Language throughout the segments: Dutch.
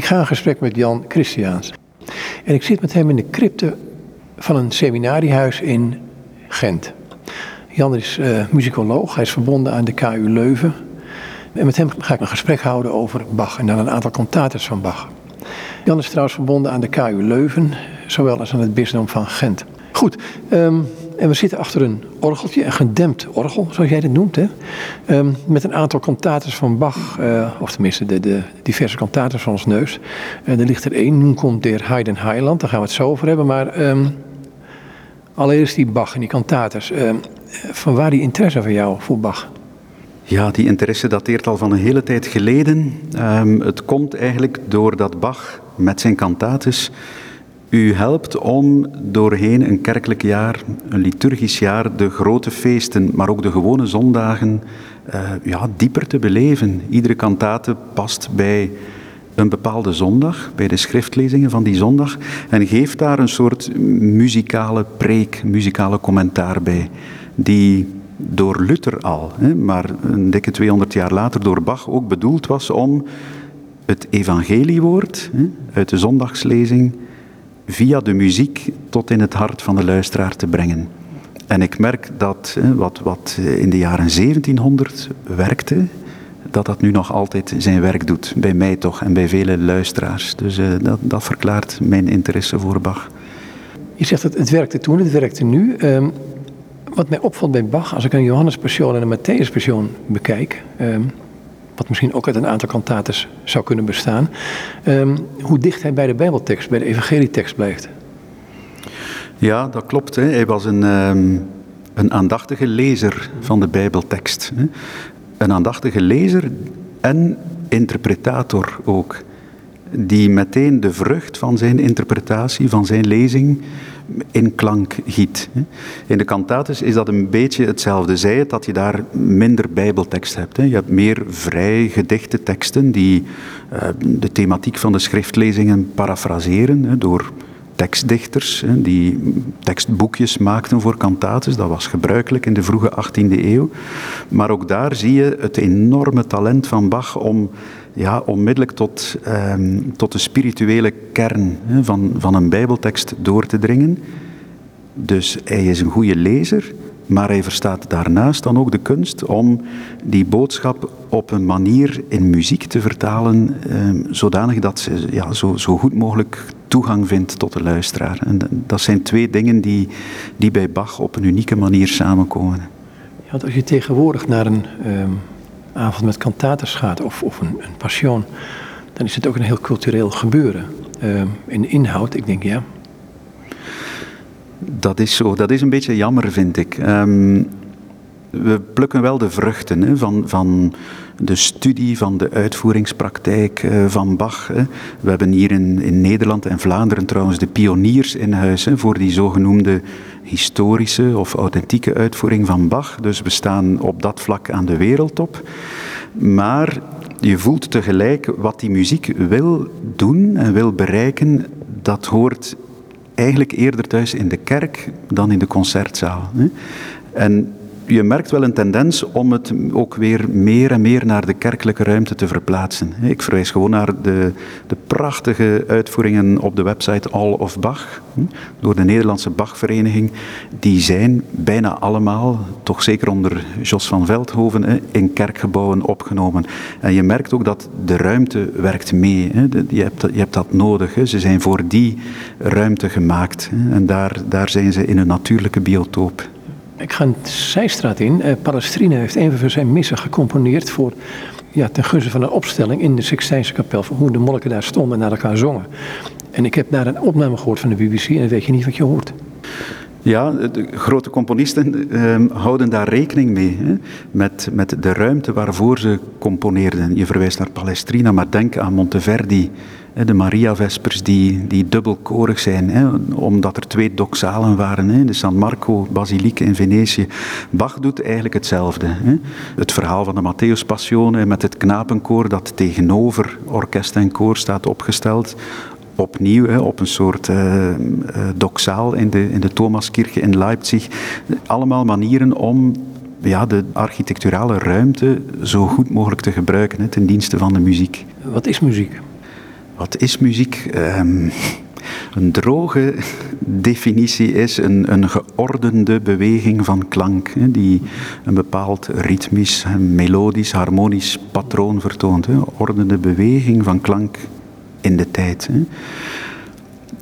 Ik ga in gesprek met Jan Christiaans. En ik zit met hem in de crypte van een seminariehuis in Gent. Jan is uh, muzikoloog, hij is verbonden aan de KU Leuven. En met hem ga ik een gesprek houden over Bach en dan een aantal cantates van Bach. Jan is trouwens verbonden aan de KU Leuven, zowel als aan het bisdom van Gent. Goed, um, en we zitten achter een orgeltje, een gedempt orgel, zoals jij dit noemt. Hè? Um, met een aantal cantates van Bach, uh, of tenminste de, de, diverse cantates van ons neus. Uh, er ligt er één, Nun komt der Heiden Heiland, daar gaan we het zo over hebben. Maar um, allereerst die Bach en die cantates. Um, van waar die interesse van jou voor Bach? Ja, die interesse dateert al van een hele tijd geleden. het komt eigenlijk doordat Bach met zijn cantates u helpt om doorheen een kerkelijk jaar, een liturgisch jaar, de grote feesten, maar ook de gewone zondagen, uh, ja, dieper te beleven. Iedere kantate past bij een bepaalde zondag, bij de schriftlezingen van die zondag, en geeft daar een soort muzikale preek, muzikale commentaar bij, die door Luther al, hè, maar een dikke 200 jaar later door Bach ook bedoeld was om het evangeliewoord hè, uit de zondagslezing via de muziek tot in het hart van de luisteraar te brengen. En ik merk dat wat, wat in de jaren 1700 werkte, dat dat nu nog altijd zijn werk doet. Bij mij toch en bij vele luisteraars. Dus uh, dat, dat, verklaart mijn interesse voor Bach. Je zegt dat het werkte toen, het werkte nu. Um, wat mij opvalt bij Bach, als ik een Johannes Passion en een Matthäus Passion bekijk, um, wat misschien ook uit een aantal kantates zou kunnen bestaan, um, hoe dicht hij bij de Bijbeltekst, bij de evangelietekst blijft. Ja, dat klopt. Hè. Hij was een, um, een aandachtige lezer van de Bijbeltekst. Hè. Een aandachtige lezer en interpretator ook. Die meteen de vrucht van zijn interpretatie, van zijn lezing, in klank giet. In de cantates is dat een beetje hetzelfde. Zij het dat je daar minder bijbeltekst hebt. Je hebt meer vrij gedichte teksten die eh, de thematiek van de schriftlezingen parafraseren door tekstdichters die tekstboekjes maakten voor cantates. Dat was gebruikelijk in de vroege 18e eeuw. Maar ook daar zie je het enorme talent van Bach om ja, onmiddellijk tot, ehm, tot de spirituele kern van, van een Bijbeltekst door te dringen. Dus hij is een goede lezer, maar hij verstaat daarnaast dan ook de kunst om die boodschap op een manier in muziek te vertalen, ehm, zodanig dat ze ja, zo, zo goed mogelijk toegang vindt tot de luisteraar. En dat zijn twee dingen die, die bij Bach op een unieke manier samenkomen. Ja, als je tegenwoordig naar een ehm, avond met cantates gaat of, of een, een passion, dan is het ook een heel cultureel gebeuren. Uh, in inhoud, ik denk ja. Dat is zo. Dat is een beetje jammer, vind ik. Um, we plukken wel de vruchten hè, van, van de studie, van de uitvoeringspraktijk uh, van Bach. Hè. We hebben hier in, in Nederland en Vlaanderen trouwens de pioniers in huis hè, voor die zogenoemde historische of authentieke uitvoering van Bach. Dus we staan op dat vlak aan de wereldtop. Maar je voelt tegelijk wat die muziek wil doen en wil bereiken, dat hoort eigenlijk eerder thuis in de kerk dan in de concertzaal. En je merkt wel een tendens om het ook weer meer en meer naar de kerkelijke ruimte te verplaatsen. Ik verwijs gewoon naar de, de prachtige uitvoeringen op de website All of Bach, door de Nederlandse Bachvereniging. Die zijn bijna allemaal, toch zeker onder Jos van Veldhoven, in kerkgebouwen opgenomen. En je merkt ook dat de ruimte werkt mee. Je hebt, je hebt dat nodig. Ze zijn voor die ruimte gemaakt. En daar, daar zijn ze in een natuurlijke biotoop. Ik ga een zijstraat in. Uh, Palestrina heeft een van zijn missen gecomponeerd voor, ja, ten gunste van een opstelling in de Sixtijnse kapel. Voor hoe de monniken daar stonden en naar elkaar zongen. En ik heb daar een opname gehoord van de BBC en weet je niet wat je hoort. Ja, de grote componisten ehm, houden daar rekening mee. Hè, met, met de ruimte waarvoor ze componeerden. Je verwijst naar Palestrina, maar denk aan Monteverdi de Maria-vespers die, die dubbelkorig zijn, hè, omdat er twee doxalen waren, hè, de San Marco Basiliek in Venetië. Bach doet eigenlijk hetzelfde. Hè. Het verhaal van de Matthäus Passione met het knapenkoor dat tegenover orkest en koor staat opgesteld, opnieuw hè, op een soort uh, doxaal in de, in de Thomaskirche in Leipzig. Allemaal manieren om ja, de architecturale ruimte zo goed mogelijk te gebruiken hè, ten dienste van de muziek. Wat is muziek? Wat is muziek? Ehm, een droge definitie is een, een geordende beweging van klank, hè, die een bepaald ritmisch, melodisch, harmonisch patroon vertoont. Hè. Ordende beweging van klank in de tijd. Hè.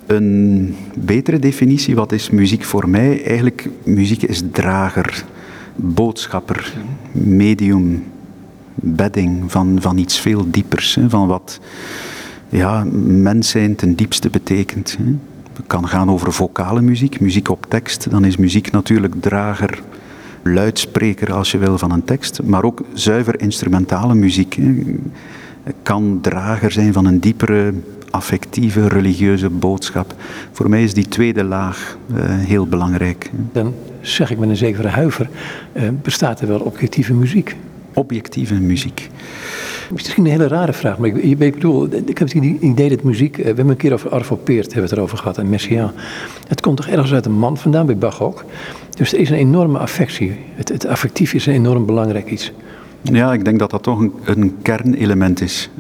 Een betere definitie, wat is muziek voor mij? Eigenlijk, muziek is drager, boodschapper, medium, bedding van, van iets veel diepers, hè, van wat ja, mens zijn ten diepste betekent. Hè. Het kan gaan over vocale muziek, muziek op tekst. Dan is muziek natuurlijk drager, luidspreker als je wil van een tekst. Maar ook zuiver instrumentale muziek hè. kan drager zijn van een diepere affectieve, religieuze boodschap. Voor mij is die tweede laag uh, heel belangrijk. Dan zeg ik met een zekere huiver, uh, bestaat er wel objectieve muziek? Objectieve muziek. Misschien een hele rare vraag, maar ik, ik bedoel, ik heb het idee dat muziek, we hebben een keer over Arvo Peert hebben we het erover gehad en Messiaen. Het komt toch ergens uit een man vandaan, bij Bach ook. Dus er is een enorme affectie. Het, het affectief is een enorm belangrijk iets. Ja, ik denk dat dat toch een, een kernelement is.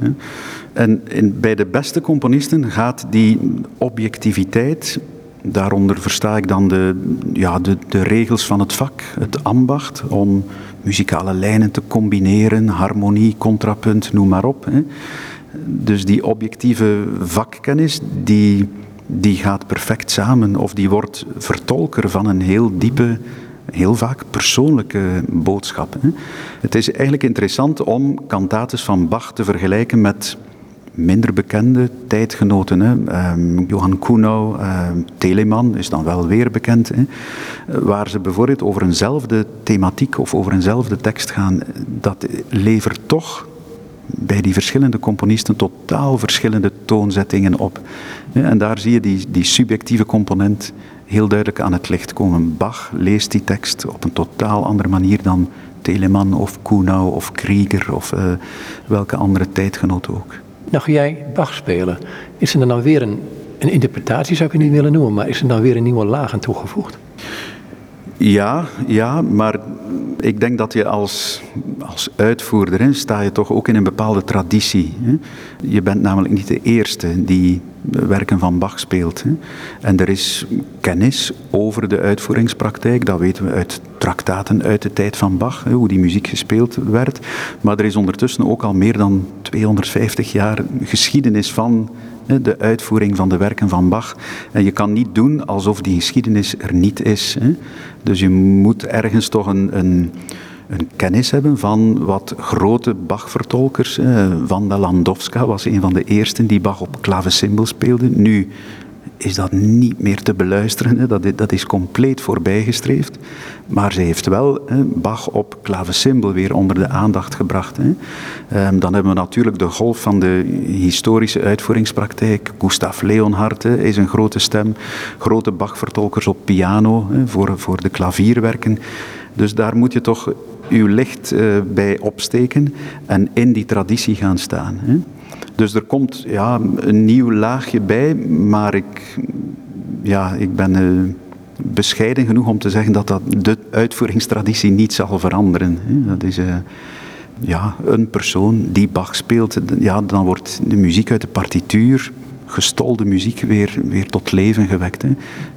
En in, bij de beste componisten gaat die objectiviteit, daaronder versta ik dan de, ja, de, de regels van het vak, het ambacht, om muzikale lijnen te combineren, harmonie, contrapunt, noem maar op. Hè. Dus die objectieve vakkennis, die, die gaat perfect samen, of die wordt vertolker van een heel diepe heel vaak persoonlijke boodschap. Het is eigenlijk interessant om kantates van Bach te vergelijken met minder bekende tijdgenoten. Hè. Um, Johan Kuhnau, uh, Telemann is dan wel weer bekend. Hè. Waar ze bijvoorbeeld over eenzelfde thematiek of over eenzelfde tekst gaan. Dat levert toch bij die verschillende componisten totaal verschillende toonzettingen op. En daar zie je die, die subjectieve component heel duidelijk aan het licht komen. Bach leest die tekst op een totaal andere manier dan Telemann of Kuhnau of Krieger of uh, welke andere tijdgenoot ook. Nou jij Bach spelen. Is er dan nou weer een, een interpretatie, zou ik het niet willen noemen, maar is er dan weer een nieuwe laag aan toegevoegd? Ja, ja, maar ik denk dat je als, als uitvoerder sta je toch ook in een bepaalde traditie. Hè. Je bent namelijk niet de eerste die werken van Bach speelt. Hè. En er is kennis over de uitvoeringspraktijk, dat weten we uit traktaten uit de tijd van Bach, hè, hoe die muziek gespeeld werd. Maar er is ondertussen ook al meer dan 250 jaar geschiedenis van de uitvoering van de werken van Bach. En je kan niet doen alsof die geschiedenis er niet is. Dus je moet ergens toch een, een, een kennis hebben van wat grote Bach-vertolkers. Wanda Landowska was een van de eersten die Bach op klavecimbal speelde. Nu is dat niet meer te beluisteren. Dat, is compleet voorbijgestreefd. Maar ze heeft wel Bach op klavecimbal weer onder de aandacht gebracht. Um, dan hebben we natuurlijk de golf van de historische uitvoeringspraktijk. Gustav Leonhardt is een grote stem. Grote Bach-vertolkers op piano voor, voor de klavierwerken. Dus daar moet je toch uw licht uh, bij opsteken en in die traditie gaan staan. Hè. Dus er komt ja, een nieuw laagje bij, maar ik, ja, ik ben uh, bescheiden genoeg om te zeggen dat, dat de uitvoeringstraditie niet zal veranderen. Dat is uh, ja, een persoon die Bach speelt. Ja, dan wordt de muziek uit de partituur, gestolde muziek, weer, weer tot leven gewekt. Hè.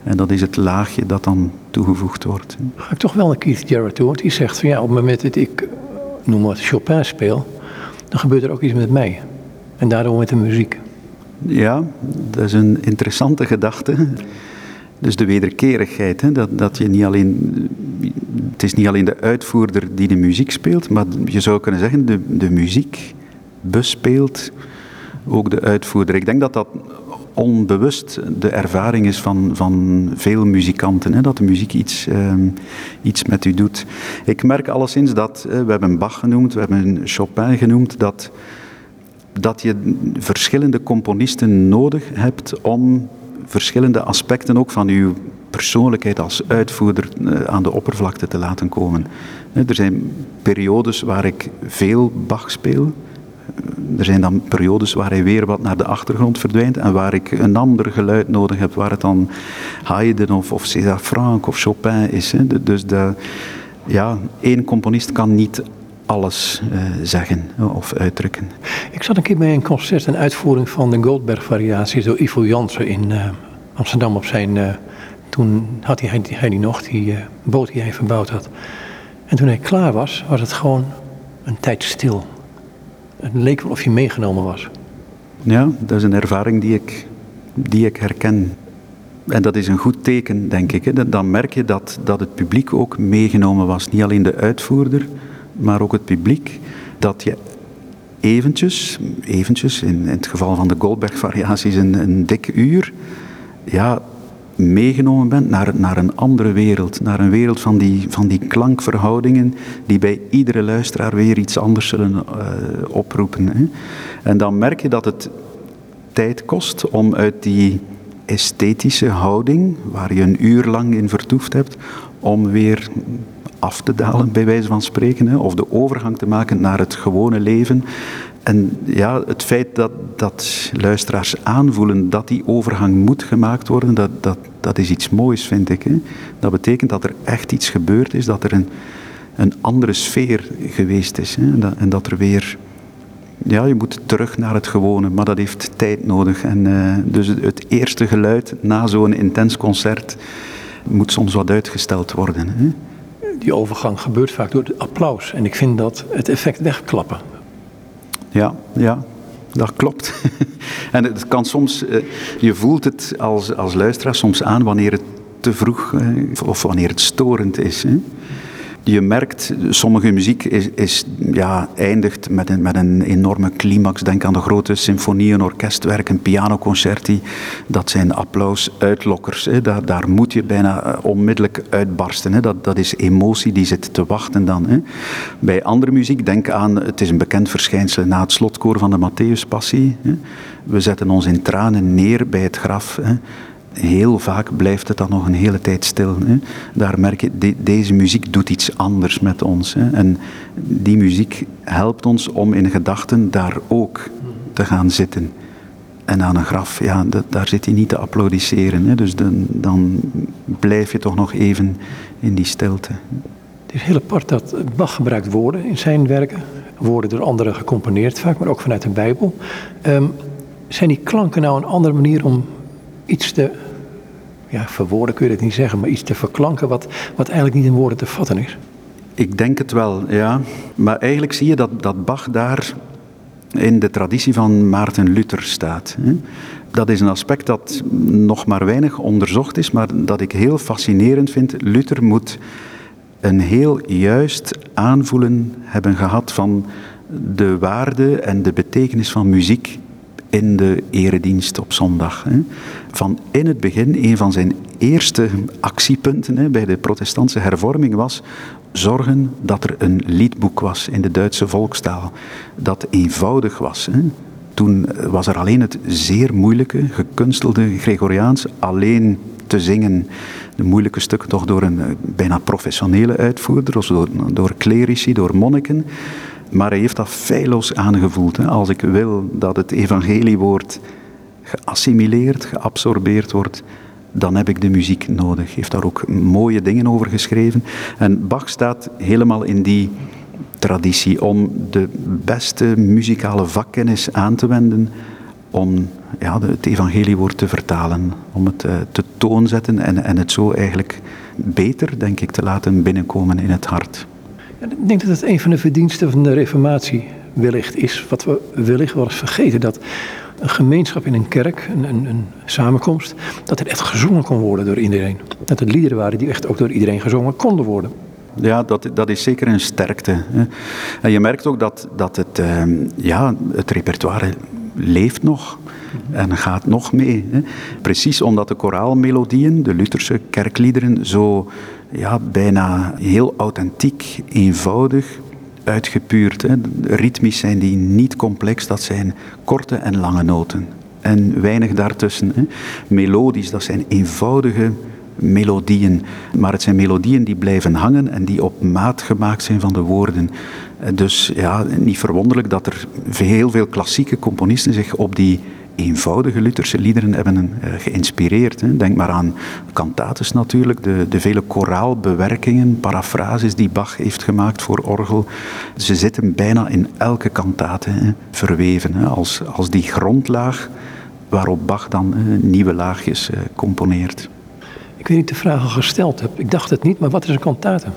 En dat is het laagje dat dan toegevoegd wordt. Ga ik toch wel naar Keith Jarrett toe, die zegt van ja, op het moment dat ik, noem maar Chopin speel, dan gebeurt er ook iets met mij. En daardoor met de muziek. Ja, dat is een interessante gedachte. Dus de wederkerigheid, hè, dat, dat je niet alleen, het is niet alleen de uitvoerder die de muziek speelt, maar je zou kunnen zeggen, de, de muziek bespeelt ook de uitvoerder. Ik denk dat dat onbewust de ervaring is van, van veel muzikanten, hè, dat de muziek iets, ehm, iets met u doet. Ik merk alleszins dat, we hebben Bach genoemd, we hebben Chopin genoemd, dat dat je verschillende componisten nodig hebt om verschillende aspecten ook van uw persoonlijkheid als uitvoerder eh, aan de oppervlakte te laten komen. Er zijn periodes waar ik veel Bach speel. Er zijn dan periodes waar hij weer wat naar de achtergrond verdwijnt en waar ik een ander geluid nodig heb, waar het dan Haydn of, of César Franck of Chopin is. Dus de, ja, één componist kan niet alles uh, zeggen of uitdrukken. Ik zat een keer bij een concert en uitvoering van de Goldberg-variaties door Ivo Jansen in uh, Amsterdam op zijn. Uh, toen had hij, hij, die nog, die boot die hij verbouwd had. En toen hij klaar was, was het gewoon een tijd stil. Het leek wel of je meegenomen was. Ja, dat is een ervaring die ik, die ik herken. En dat is een goed teken, denk ik. Dan merk je dat, dat het publiek ook meegenomen was. Niet alleen de uitvoerder, maar ook het publiek. Dat je eventjes, eventjes in, in het geval van de Goldberg-variaties een, een dik uur, ja, meegenomen bent naar, naar een andere wereld. Naar een wereld van die, van die klankverhoudingen die bij iedere luisteraar weer iets anders zullen uh, oproepen. Hè. En dan merk je dat het tijd kost om uit die esthetische houding, waar je een uur lang in vertoefd hebt, om weer af te dalen, bij wijze van spreken, hè, of de overgang te maken naar het gewone leven. En ja, het feit dat, dat luisteraars aanvoelen dat die overgang moet gemaakt worden, dat, dat, dat is iets moois, vind ik. Hè. Dat betekent dat er echt iets gebeurd is, dat er een, een andere sfeer geweest is. Hè. En, dat, er weer ja, je moet terug naar het gewone, maar dat heeft tijd nodig. En uh, dus het eerste geluid na zo'n intens concert moet soms wat uitgesteld worden. Hè? Die overgang gebeurt vaak door het applaus. En ik vind dat het effect wegklappen. Ja, ja, dat klopt. en het kan soms, uh, je voelt het als, als luisteraar soms aan wanneer het te vroeg of wanneer het storend is. Je merkt, sommige muziek is, is, ja, eindigt met een, met een enorme climax. Denk aan de grote symfonieën, orkestwerken, pianoconcerti. Dat zijn applausuitlokkers. Hè. Daar, daar moet je bijna eh, onmiddellijk uitbarsten. Hè. Dat, dat is emotie die zit te wachten dan. Hè. Bij andere muziek, denk aan, het is een bekend verschijnsel na het slotkoor van de Matthäuspassie. We zetten ons in tranen neer bij het graf. Hè heel vaak blijft het dan nog een hele tijd stil. Hè. Daar merk je, de, deze muziek doet iets anders met ons. Hè. En die muziek helpt ons om in gedachten daar ook te gaan zitten. En aan een graf, ja, daar zit hij niet te applaudisseren. Hè. Dus dan, dan blijf je toch nog even in die stilte. Het is heel apart dat Bach gebruikt woorden in zijn werken. Woorden door anderen gecomponeerd vaak, maar ook vanuit de Bijbel. Um, zijn die klanken nou een andere manier om iets te, ja, verwoorden kun je het niet zeggen, maar iets te verklanken wat, wat eigenlijk niet in woorden te vatten is? Ik denk het wel, ja. Maar eigenlijk zie je dat, dat Bach daar in de traditie van Maarten Luther staat. Dat is een aspect dat nog maar weinig onderzocht is, maar dat ik heel fascinerend vind. Luther moet een heel juist aanvoelen hebben gehad van de waarde en de betekenis van muziek in de eredienst op zondag. Van in het begin, een van zijn eerste actiepunten bij de protestantse hervorming was zorgen dat er een liedboek was in de Duitse volkstaal, dat eenvoudig was. Toen was er alleen het zeer moeilijke, gekunstelde Gregoriaans alleen te zingen. De moeilijke stukken toch door een bijna professionele uitvoerder, of door, door clerici, door monniken. Maar hij heeft dat feilloos aangevoeld. Hè. Als ik wil dat het evangelie wordt geassimileerd, geabsorbeerd wordt, dan heb ik de muziek nodig. Hij heeft daar ook mooie dingen over geschreven. En Bach staat helemaal in die traditie om de beste muzikale vakkennis aan te wenden om ja, het evangeliewoord te vertalen, om het uh, te toonzetten en, en het zo eigenlijk beter, denk ik, te laten binnenkomen in het hart. Ik denk dat het een van de verdiensten van de reformatie wellicht is, wat we wellicht wel eens vergeten, dat een gemeenschap in een kerk, een, een, een, samenkomst, dat het echt gezongen kon worden door iedereen. Dat het liederen waren die echt ook door iedereen gezongen konden worden. Ja, dat, dat is zeker een sterkte. En je merkt ook dat, dat het, uh, ja, het repertoire leeft nog en gaat nog mee. Hè. Precies omdat de koraalmelodieën, de Lutherse kerkliederen, zo ja, bijna heel authentiek, eenvoudig, uitgepuurd. Hè. Ritmisch zijn die niet complex, dat zijn korte en lange noten. En weinig daartussen. Hè. Melodisch, dat zijn eenvoudige melodieën. Maar het zijn melodieën die blijven hangen en die op maat gemaakt zijn van de woorden. Dus ja, niet verwonderlijk dat er heel veel klassieke componisten zich op die eenvoudige Lutherse liederen hebben uh, geïnspireerd. Denk maar aan cantates natuurlijk, de, de vele koraalbewerkingen, parafrases die Bach heeft gemaakt voor orgel. Ze zitten bijna in elke kantate verweven, als, als die grondlaag waarop Bach dan nieuwe laagjes componeert. Ik weet niet de vraag al gesteld heb. Ik dacht het niet, maar wat is een kantate?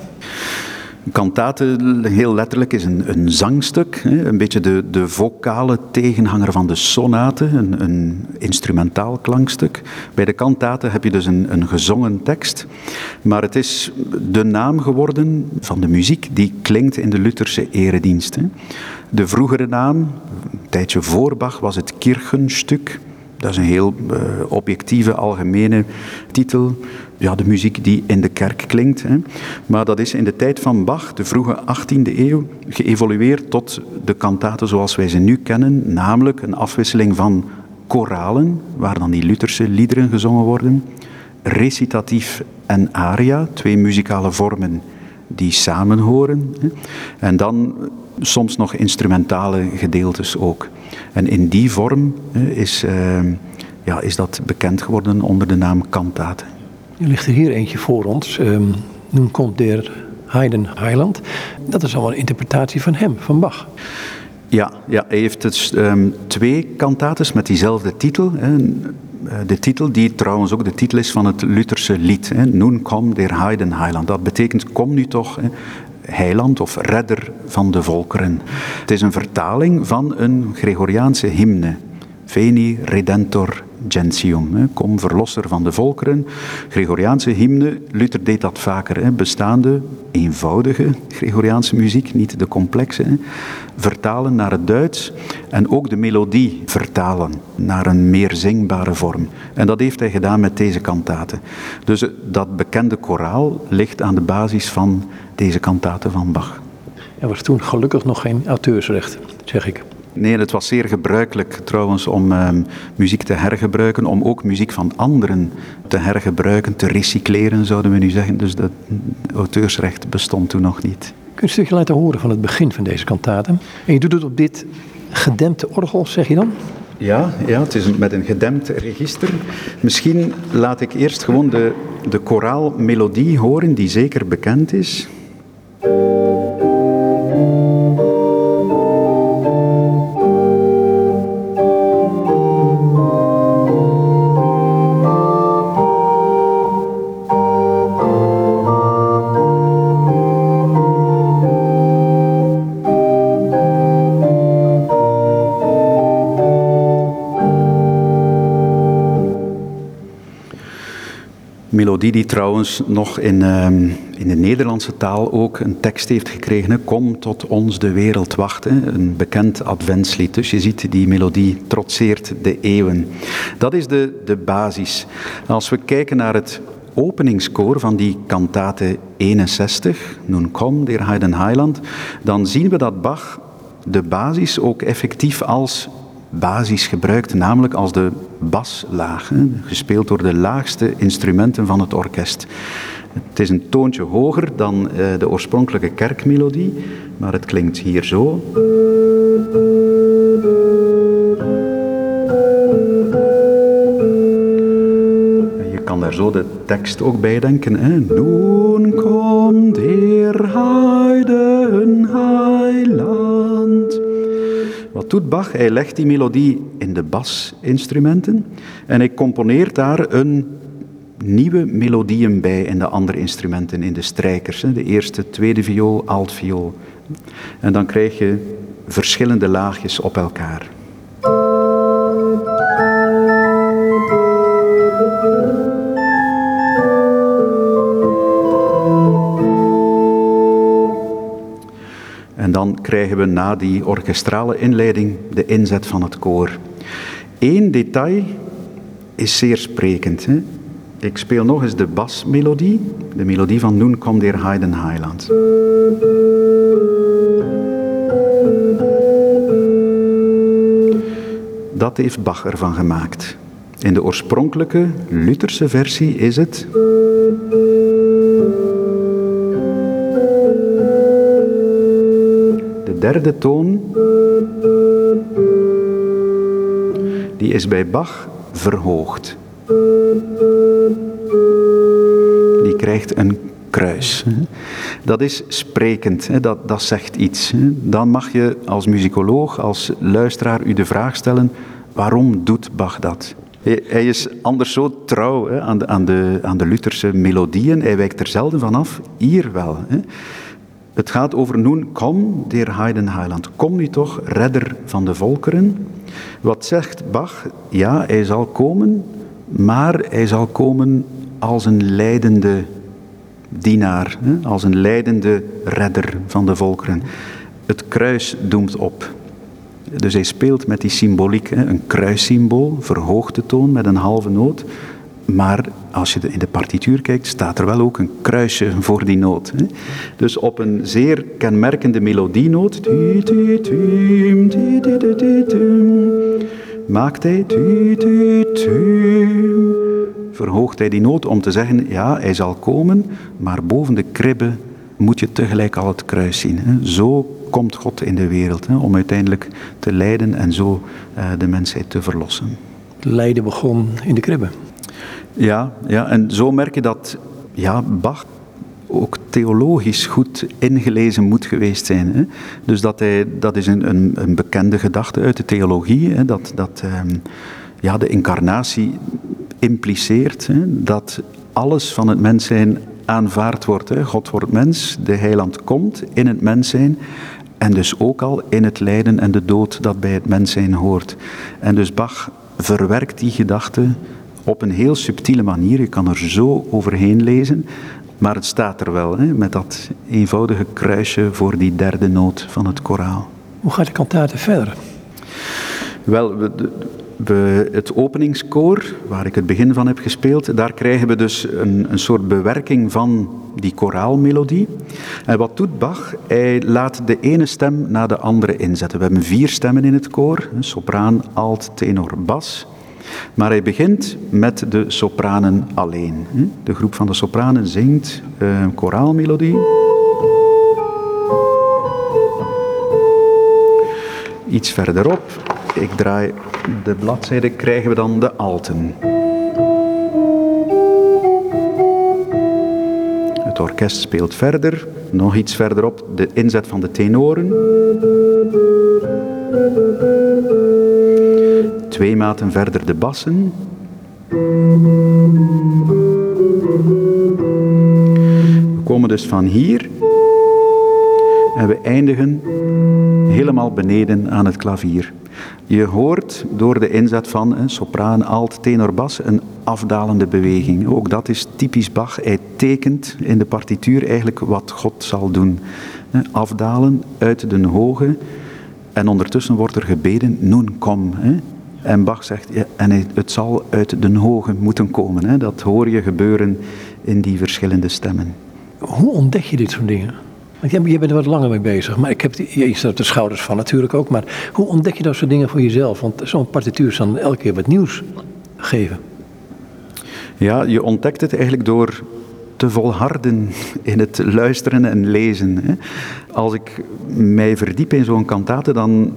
Kantate, heel letterlijk, is een, een zangstuk. Een beetje de, de vocale tegenhanger van de sonate, een, een instrumentaal klankstuk. Bij de kantate heb je dus een, een gezongen tekst. Maar het is de naam geworden van de muziek die klinkt in de Lutherse eredienst. Hè. De vroegere naam, een tijdje voor Bach, was het Kirchenstuk. Dat is een heel uh, objectieve, algemene titel. Ja, de muziek die in de kerk klinkt. Hè. Maar dat is in de tijd van Bach, de vroege 18e eeuw, geëvolueerd tot de kantaten zoals wij ze nu kennen. Namelijk een afwisseling van koralen, waar dan die Lutherse liederen gezongen worden. Recitatief en aria, twee muzikale vormen die samenhoren. En dan soms nog instrumentale gedeeltes ook. En in die vorm is, uh, ja, is dat bekend geworden onder de naam kantaten. Er ligt er hier eentje voor ons. Um, Nun komt der Haydn Heiland. Dat is al een interpretatie van hem, van Bach. Ja, ja hij heeft dus, um, twee kantates met diezelfde titel. Hè. Eh, de titel die trouwens ook de titel is van het Lutherse lied. Hè. Nun kom der Haydn Heiland. Dat betekent kom nu toch, hè, heiland of redder van de volkeren. Het is een vertaling van een Gregoriaanse hymne. Veni Redentor Gentium. Kom, verlosser van de volkeren. Gregoriaanse hymne, Luther deed dat vaker. Bestaande, eenvoudige Gregoriaanse muziek, niet de complexe. Vertalen naar het Duits en ook de melodie vertalen naar een meer zingbare vorm. En dat heeft hij gedaan met deze kantaten. Dus eh, dat bekende koraal ligt aan de basis van deze kantaten van Bach. Er was toen gelukkig nog geen auteursrecht, zeg ik. Nee, het was zeer gebruikelijk trouwens om ehm, muziek te hergebruiken, om ook muziek van anderen te hergebruiken, te recycleren zouden we nu zeggen. Dus dat auteursrecht bestond toen nog niet. Kun je een stukje laten horen van het begin van deze kantaten? En je doet het op dit gedempte orgel, zeg je dan? Ja, ja, het is met een gedempt register. Misschien laat ik eerst gewoon de, de koraalmelodie horen, die zeker bekend is. Melodie die trouwens nog in, ehm, in de Nederlandse taal ook een tekst heeft gekregen. Kom tot ons de wereld wachten. Een bekend adventslied. Dus je ziet, die melodie trotseert de eeuwen. Dat is de, de basis. Als we kijken naar het openingskoor van die kantate 61, Nun kom, der Heiden Heiland, dan zien we dat Bach de basis ook effectief als basis gebruikt, namelijk als de baslaag, gespeeld door de laagste instrumenten van het orkest. Het is een toontje hoger dan eh, de oorspronkelijke kerkmelodie, maar het klinkt hier zo. je kan daar zo de tekst ook bij denken. Nun komt der Wat Bach? Hij legt die melodie in de basinstrumenten en hij componeert daar een nieuwe melodieën bij in de andere instrumenten, in de strijkers. De eerste, tweede viool, altviool. En dan krijg je verschillende laagjes op elkaar. Dan krijgen we na die orkestrale inleiding de inzet van het koor. Eén detail is zeer sprekend. Hè? Ik speel nog eens de basmelodie, de melodie van Nun komt der Heiden Heiland. Dat heeft Bach ervan gemaakt. In de oorspronkelijke Lutherse versie is het. Derde toon, die is bij Bach verhoogd. Die krijgt een kruis. Dat is sprekend, dat, dat zegt iets. Dan mag je als muzikoloog, als luisteraar u de vraag stellen, waarom doet Bach dat? Hij is anders zo trouw aan, de, aan, de, aan de Lutherse melodieën. Hij wijkt er zelden vanaf. Hier wel. Het gaat over Noen, kom, der Heiden Heiland. Kom nu toch, redder van de volkeren. Wat zegt Bach? Ja, hij zal komen, maar hij zal komen als een leidende dienaar, als een leidende redder van de volkeren. Het kruis doemt op. Dus hij speelt met die symboliek, een kruissymbool, verhoogde toon met een halve noot. Maar als je in de partituur kijkt, staat er wel ook een kruisje voor die noot. Dus op een zeer kenmerkende melodienoot maakt hij verhoogt hij die noot om te zeggen, ja, hij zal komen, maar boven de kribbe moet je tegelijk al het kruis zien. Zo komt God in de wereld om uiteindelijk te lijden en zo uh, de mensheid te verlossen. Lijden begon in de kribbe. Ja, ja, en zo merk je dat ja, Bach ook theologisch goed ingelezen moet geweest zijn. Hè. Dus dat, hij, dat is een, een, een bekende gedachte uit de theologie, hè, dat, dat um, ja, de incarnatie impliceert hè, dat alles van het mens zijn aanvaard wordt. Hè. God wordt mens, de heiland komt in het mens zijn en dus ook al in het lijden en de dood dat bij het mens zijn hoort. En dus Bach verwerkt die gedachte op een heel subtiele manier. Je kan er zo overheen lezen, maar het staat er wel, hè, met dat eenvoudige kruisje voor die derde noot van het koraal. Hoe gaat de kantate verder? Wel, we, we, het openingskoor, waar ik het begin van heb gespeeld, daar krijgen we dus een, een soort bewerking van die koraalmelodie. En wat doet Bach? Hij laat de ene stem na de andere inzetten. We hebben vier stemmen in het koor, sopraan, alt, tenor, bas. Maar hij begint met de sopranen alleen. De groep van de sopranen zingt een koraalmelodie. Iets verderop, ik draai de bladzijde, krijgen we dan de alten. Het orkest speelt verder, nog iets verderop de inzet van de tenoren. Twee maten verder de bassen. We komen dus van hier en we eindigen helemaal beneden aan het klavier. Je hoort door de inzet van een sopraan, alt, tenor, bas een afdalende beweging. Ook dat is typisch Bach. Hij tekent in de partituur eigenlijk wat God zal doen. Afdalen uit de hoge en ondertussen wordt er gebeden, noen kom. En Bach zegt, ja, en het zal uit de hoge moeten komen. Dat hoor je gebeuren in die verschillende stemmen. Hoe ontdek je dit soort dingen? Want je bent er wat langer mee bezig, maar ik heb je staat op de schouders van natuurlijk ook. Maar hoe ontdek je dat soort dingen voor jezelf? Want zo'n partituur zal elke keer wat nieuws geven. Ja, je ontdekt het eigenlijk door te volharden in het luisteren en lezen. Als ik mij verdiep in zo'n kantate, dan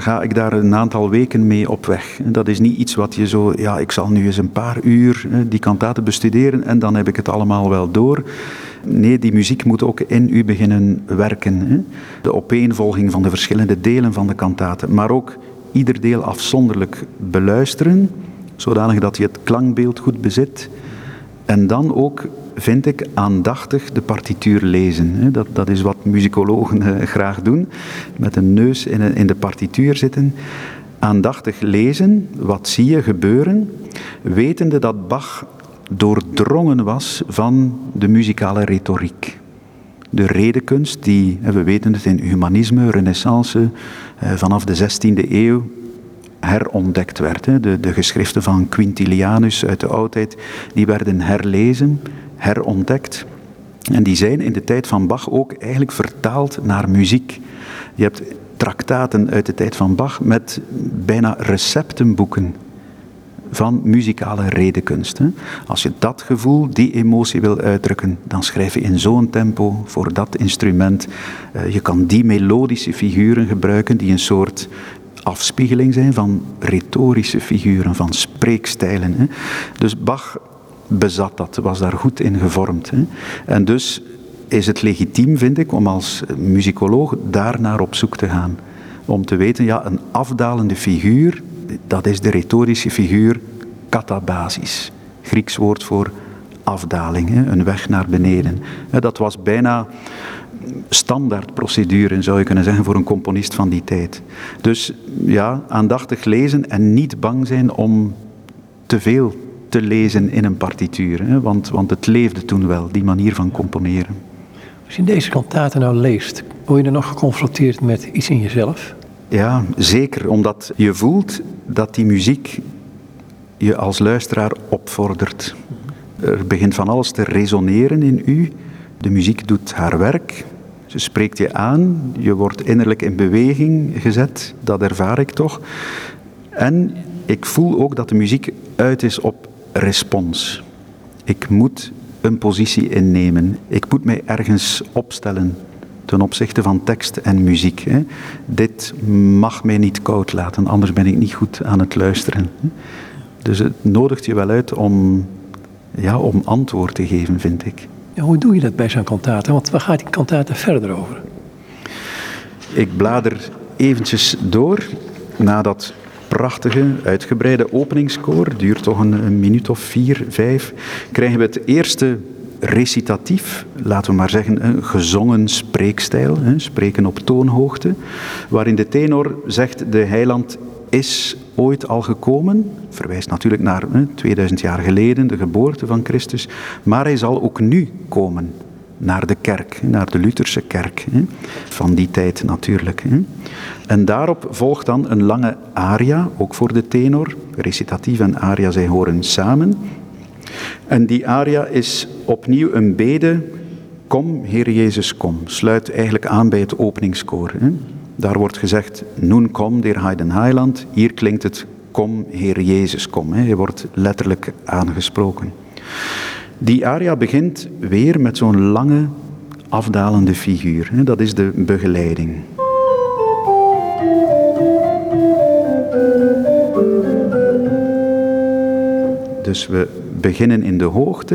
ga ik daar een aantal weken mee op weg. Dat is niet iets wat je zo, ja, ik zal nu eens een paar uur die kantaten bestuderen en dan heb ik het allemaal wel door. Nee, die muziek moet ook in u beginnen werken. De opeenvolging van de verschillende delen van de kantaten, maar ook ieder deel afzonderlijk beluisteren, zodanig dat je het klankbeeld goed bezit. En dan ook vind ik, aandachtig de partituur lezen. Dat, dat is wat muzikologen eh, graag doen, met een neus in, in de partituur zitten. Aandachtig lezen, wat zie je gebeuren, wetende dat Bach doordrongen was van de muzikale retoriek. De redenkunst, die, we weten het in humanisme, renaissance, eh, vanaf de 16e eeuw herontdekt werd. De, de geschriften van Quintilianus uit de oudheid, die werden herlezen herontdekt. En die zijn in de tijd van Bach ook eigenlijk vertaald naar muziek. Je hebt traktaten uit de tijd van Bach met bijna receptenboeken van muzikale redenkunst. Als je dat gevoel, die emotie wil uitdrukken, dan schrijf je in zo'n tempo voor dat instrument. Eh, je kan die melodische figuren gebruiken die een soort afspiegeling zijn van retorische figuren, van spreekstijlen. Dus Bach bezat dat, was daar goed in gevormd. Hè. En dus is het legitiem, vind ik, om als muzikoloog daarnaar op zoek te gaan. Om te weten, ja, een afdalende figuur, dat is de retorische figuur katabasis. Grieks woord voor afdaling, een weg naar beneden. Dat was bijna standaardprocedure, zou je kunnen zeggen, voor een componist van die tijd. Dus ja, aandachtig lezen en niet bang zijn om te veel te lezen in een partituur. Hè? Want, want het leefde toen wel, die manier van componeren. Als je deze kantaten nou leest, word je dan nog geconfronteerd met iets in jezelf? Ja, zeker. Omdat je voelt dat die muziek je als luisteraar opvordert. Er begint van alles te resoneren in u. De muziek doet haar werk. Ze spreekt je aan. Je wordt innerlijk in beweging gezet. Dat ervaar ik toch. En ik voel ook dat de muziek uit is op respons. Ik moet een positie innemen. Ik moet mij ergens opstellen ten opzichte van tekst en muziek. Hè. Dit mag mij niet koud laten, anders ben ik niet goed aan het luisteren. Dus het nodigt je wel uit om, ja, om antwoord te geven, vind ik. Ja, hoe doe je dat bij zo'n kantaten? Want waar gaat die kantaten verder over? Ik blader eventjes door na dat prachtige, uitgebreide openingskoor, duurt toch een, minuut of vier, vijf, krijgen we het eerste recitatief, laten we maar zeggen, een gezongen spreekstijl, spreken op toonhoogte, waarin de tenor zegt de heiland is ooit al gekomen, verwijst natuurlijk naar 2000 jaar geleden, de geboorte van Christus, maar hij zal ook nu komen naar de kerk, naar de Lutherse kerk, van die tijd natuurlijk. En daarop volgt dan een lange aria, ook voor de tenor. Recitatief en aria, zij horen samen. En die aria is opnieuw een bede, kom Heer Jezus, kom. Sluit eigenlijk aan bij het openingskoor. Daar wordt gezegd, nun kom, der Heiden Heiland. Hier klinkt het, kom Heer Jezus, kom. Hij wordt letterlijk aangesproken. Die aria begint weer met zo'n lange afdalende figuur. Dat is de begeleiding. Dus we beginnen in de hoogte.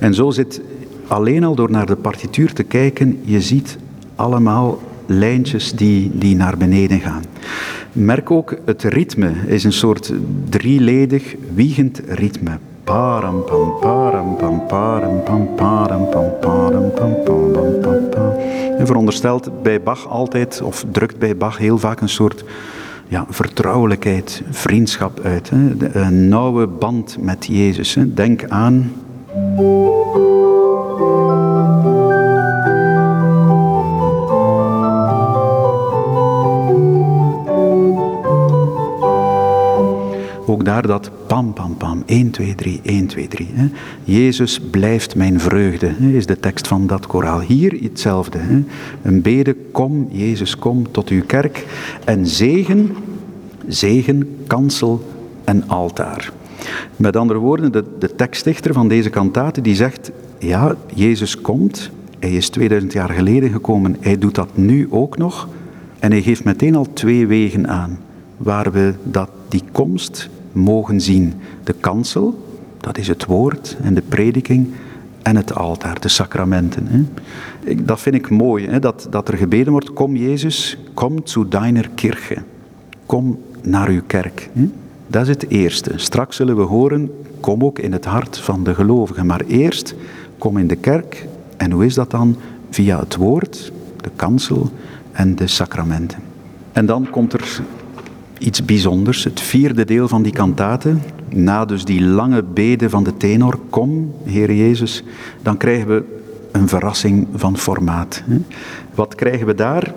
En zo zit alleen al door naar de partituur te kijken, je ziet allemaal lijntjes die, die naar beneden gaan. Merk ook, het ritme is een soort drieledig, wiegend ritme. Param pam param pam param pam param pam param pam pam pam pam. En veronderstelt bij Bach altijd, of drukt bij Bach heel vaak een soort ja, vertrouwelijkheid, vriendschap uit. Hè? Een nauwe band met Jezus. Hè? Denk aan. Ook daar dat pam, pam, pam, 1, 2, 3, 1, 2, 3. Hè. Jezus blijft mijn vreugde, hè, is de tekst van dat koraal. Hier hetzelfde. Hè. Een bede, kom, Jezus, kom tot uw kerk. En zegen, zegen, kansel en altaar. Met andere woorden, de, de tekstdichter van deze kantate die zegt, ja, Jezus komt, hij is 2000 jaar geleden gekomen, hij doet dat nu ook nog. En hij geeft meteen al twee wegen aan waar we dat, die komst mogen zien. De kansel, dat is het woord en de prediking, en het altaar, de sacramenten. Hè. Dat vind ik mooi, hè, dat, dat er gebeden wordt, kom Jezus, kom zu deiner Kirche. Kom naar uw kerk. Hè. Dat is het eerste. Straks zullen we horen, kom ook in het hart van de gelovigen. Maar eerst, kom in de kerk. En hoe is dat dan? Via het woord, de kansel en de sacramenten. En dan komt er iets bijzonders, het vierde deel van die kantate, na dus die lange bede van de tenor, kom, Heer Jezus, dan krijgen we een verrassing van formaat. Wat krijgen we daar?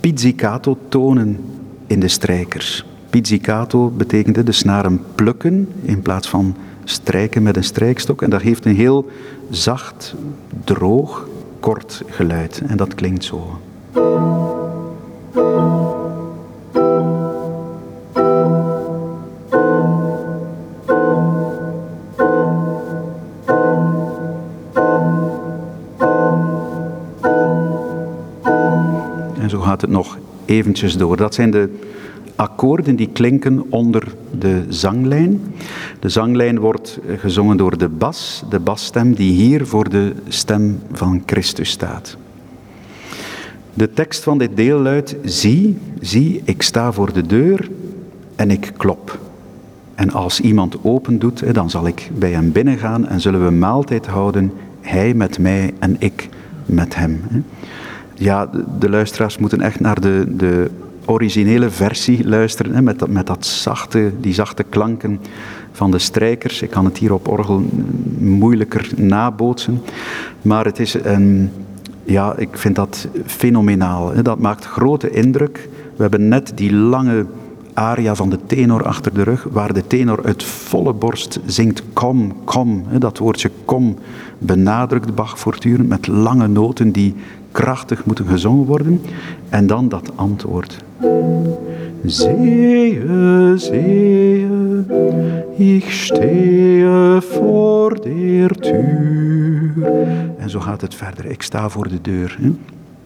Pizzicato tonen in de strijkers. Pizzicato betekende de snaren plukken in plaats van strijken met een strijkstok. En dat geeft een heel zacht, droog, kort geluid. En dat klinkt zo. Nog eventjes door. Dat zijn de akkoorden die klinken onder de zanglijn. De zanglijn wordt gezongen door de bas, de basstem die hier voor de stem van Christus staat. De tekst van dit deel luidt: Zie, zie, ik sta voor de deur en ik klop. En als iemand open doet, dan zal ik bij hem binnengaan en zullen we maaltijd houden, hij met mij en ik met hem. Ja, de luisteraars moeten echt naar de, de originele versie luisteren, met, dat, met dat zachte, die zachte klanken van de strijkers. Ik kan het hier op orgel moeilijker nabootsen, maar het is een, ja, ik vind dat fenomenaal. Dat maakt grote indruk. We hebben net die lange aria van de tenor achter de rug, waar de tenor uit volle borst zingt kom, kom. Dat woordje kom benadrukt Bach voortdurend met lange noten die krachtig moeten gezongen worden. En dan dat antwoord. Sehe, sehe, ik stehe voor der Tür. En zo gaat het verder. Ik sta voor de deur.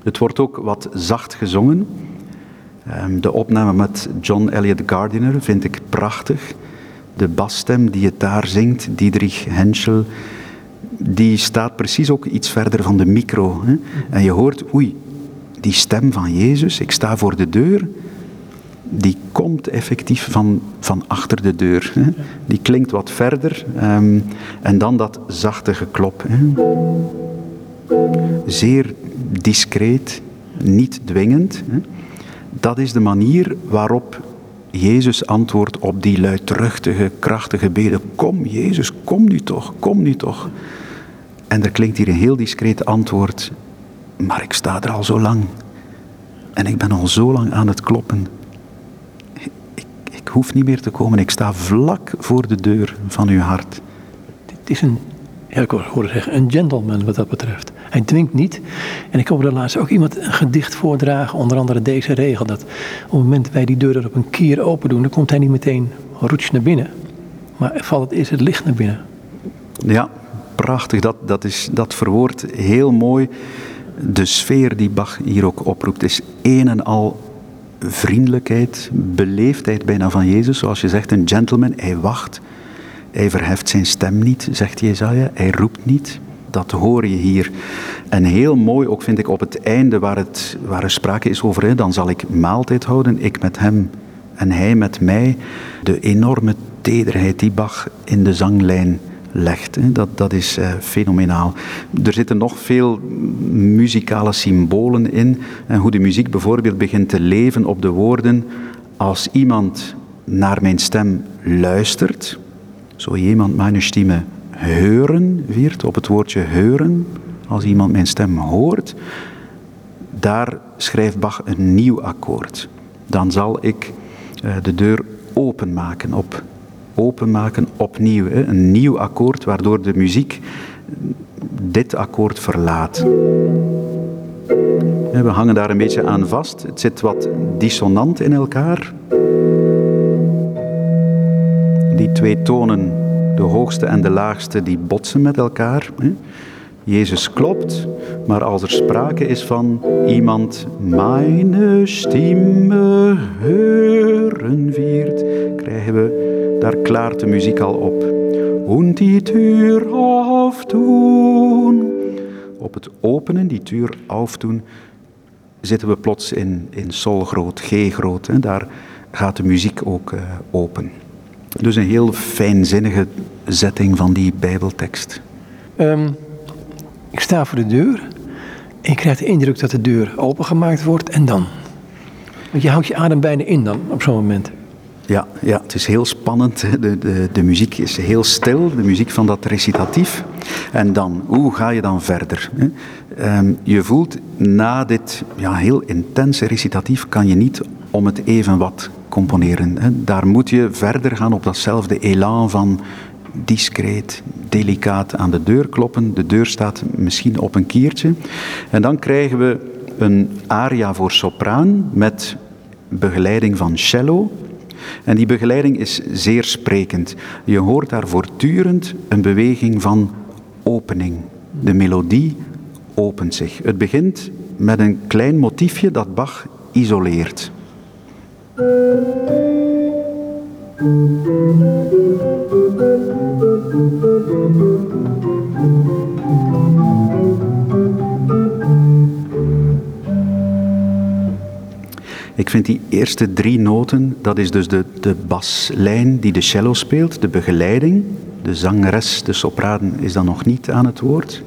Het wordt ook wat zacht gezongen. Ehm, de opname met John Elliott Gardiner vind ik prachtig. De basstem die het daar zingt, Diedrich Henschel, die staat precies ook iets verder van de micro. Hè? En je hoort, oei, die stem van Jezus, ik sta voor de deur, die komt effectief van, van achter de deur. Hè? Die klinkt wat verder um, en dan dat zachte geklop. Hè? Zeer discreet, niet dwingend. Hè? Dat is de manier waarop Jezus antwoordt op die luidruchtige, krachtige beden. Kom Jezus, kom nu toch, kom nu toch. En er klinkt hier een heel discreet antwoord. Maar ik sta er al zo lang. En ik ben al zo lang aan het kloppen. Ik, ik hoef niet meer te komen. Ik sta vlak voor de deur van uw hart. Dit is een, ja, ik hoorde zeggen, een gentleman wat dat betreft. Hij dwingt niet. En ik hoorde laatst ook iemand een gedicht voordragen, onder andere deze regel. Dat op het moment dat wij die deur er op een kier open doen, dan komt hij niet meteen roets naar binnen. Maar valt het eerst het licht naar binnen. Ja, prachtig. Dat, dat, is, dat verwoordt heel mooi de sfeer die Bach hier ook oproept. is een en al vriendelijkheid, beleefdheid bijna van Jezus. Zoals je zegt, een gentleman. Hij wacht. Hij verheft zijn stem niet, zegt Jezaja. Hij roept niet. Dat hoor je hier. En heel mooi ook vind ik op het einde waar, het, waar er sprake is over, dan zal ik maaltijd houden, ik met hem en hij met mij. De enorme tederheid die Bach in de zanglijn legt. Dat, dat is uh, fenomenaal. Er zitten nog veel muzikale symbolen in. En hoe de muziek bijvoorbeeld begint te leven op de woorden. Als iemand naar mijn stem luistert, zo iemand mijn stimme heuren viert, op het woordje heuren, als iemand mijn stem hoort, daar schrijft Bach een nieuw akkoord. Dan zal ik uh, de deur openmaken op openmaken opnieuw. Een nieuw akkoord waardoor de muziek dit akkoord verlaat. We hangen daar een beetje aan vast. Het zit wat dissonant in elkaar. Die twee tonen, de hoogste en de laagste, die botsen met elkaar. Jezus klopt, maar als er sprake is van iemand mijn stimme hören viert, krijgen we daar klaart de muziek al op. Und die Tür aufdoen. Op het openen, die deur aufdoen, zitten we plots in, in sol groot, G groot. Hè. Daar gaat de muziek ook uh, open. Dus een heel fijnzinnige zetting van die Bijbeltekst. Um, ik sta voor de deur en je krijgt de indruk dat de deur opengemaakt wordt en dan? Want je houdt je adem bijna in dan op zo'n moment. Ja, ja, het is heel spannend. De, de, de muziek is heel stil, de muziek van dat recitatief. En dan, hoe ga je dan verder? Um, je voelt na dit ja, heel intense recitatief kan je niet om het even wat componeren. Daar moet je verder gaan op datzelfde elan van discreet, delicaat aan de deur kloppen. De deur staat misschien op een kiertje. En dan krijgen we een aria voor sopraan met begeleiding van cello en die begeleiding is zeer sprekend. Je hoort daar voortdurend een beweging van opening. De melodie opent zich. Het begint met een klein motiefje dat Bach isoleert. Ik vind die eerste drie noten, dat is dus de, de baslijn die de cello speelt, de begeleiding. De zangeres, de sopraan, is dan nog niet aan het woord.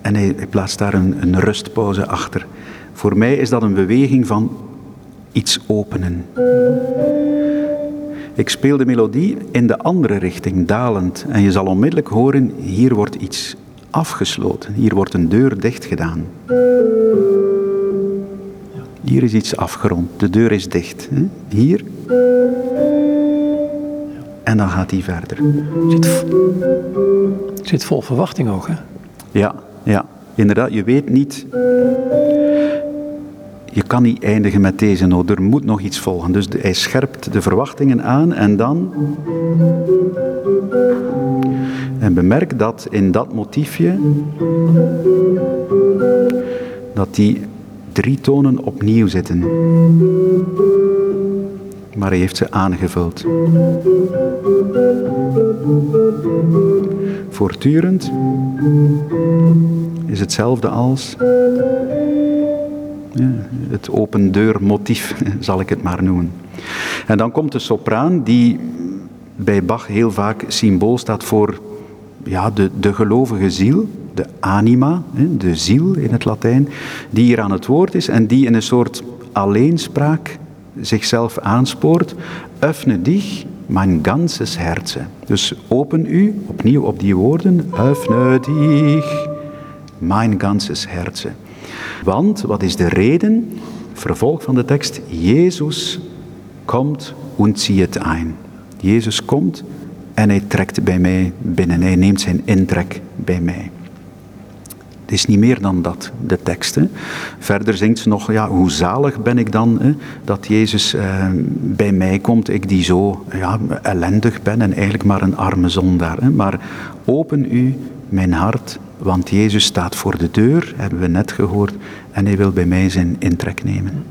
En hij, hij plaatst daar een, een rustpauze achter. Voor mij is dat een beweging van iets openen. Ik speel de melodie in de andere richting, dalend. En je zal onmiddellijk horen, hier wordt iets afgesloten. Hier wordt een deur dicht gedaan. Hier is iets afgerond. De deur is dicht. Hier. En dan gaat hij verder. Zit, zit vol verwachting ook, hè? Ja, ja, inderdaad. Je weet niet. Je kan niet eindigen met deze noot. Er moet nog iets volgen. Dus hij scherpt de verwachtingen aan en dan. En bemerk dat in dat motiefje. dat die drie tonen opnieuw zitten. Maar hij heeft ze aangevuld. Voortdurend is hetzelfde als ja, het open deur motief, zal ik het maar noemen. En dan komt de sopraan, die bij Bach heel vaak symbool staat voor ja, de, de gelovige ziel, de anima, de ziel in het Latijn, die hier aan het woord is en die in een soort alleenspraak zichzelf aanspoort. Öffne dich, mijn ganzes Herze. Dus open u, opnieuw op die woorden, öffne dich, mijn ganzes Herze. Want, wat is de reden? Vervolg van de tekst, Jezus komt en zieht ein. Jezus komt en hij trekt bij mij binnen. Hij neemt zijn intrek bij mij. Het is niet meer dan dat, de tekst. Verder zingt ze nog, ja, hoe zalig ben ik dan hè, dat Jezus eh, bij mij komt, ik die zo ja, ellendig ben en eigenlijk maar een arme zondaar. Hè. Maar open u mijn hart, want Jezus staat voor de deur, hebben we net gehoord, en hij wil bij mij zijn intrek nemen.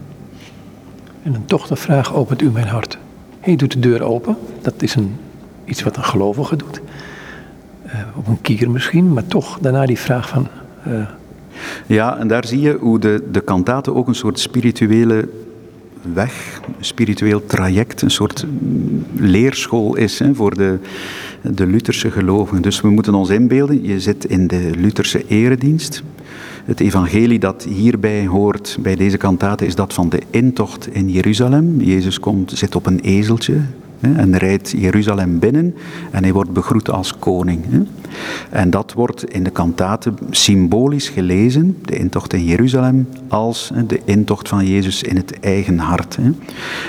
En een toch de vraag, opent u mijn hart? Hij doet de deur open, dat is een, iets wat een gelovige doet. Uh, op een kier misschien, maar toch daarna die vraag van. Ja, en daar zie je hoe de, de kantate ook een soort spirituele weg, een spiritueel traject, een soort leerschool is hè, voor de, de Lutherse gelovigen. Dus we moeten ons inbeelden, je zit in de Lutherse eredienst. Het evangelie dat hierbij hoort, bij deze kantate, is dat van de intocht in Jeruzalem. Jezus komt, zit op een ezeltje, en rijdt Jeruzalem binnen en hij wordt begroet als koning. En dat wordt in de kantate symbolisch gelezen, de intocht in Jeruzalem, als de intocht van Jezus in het eigen hart.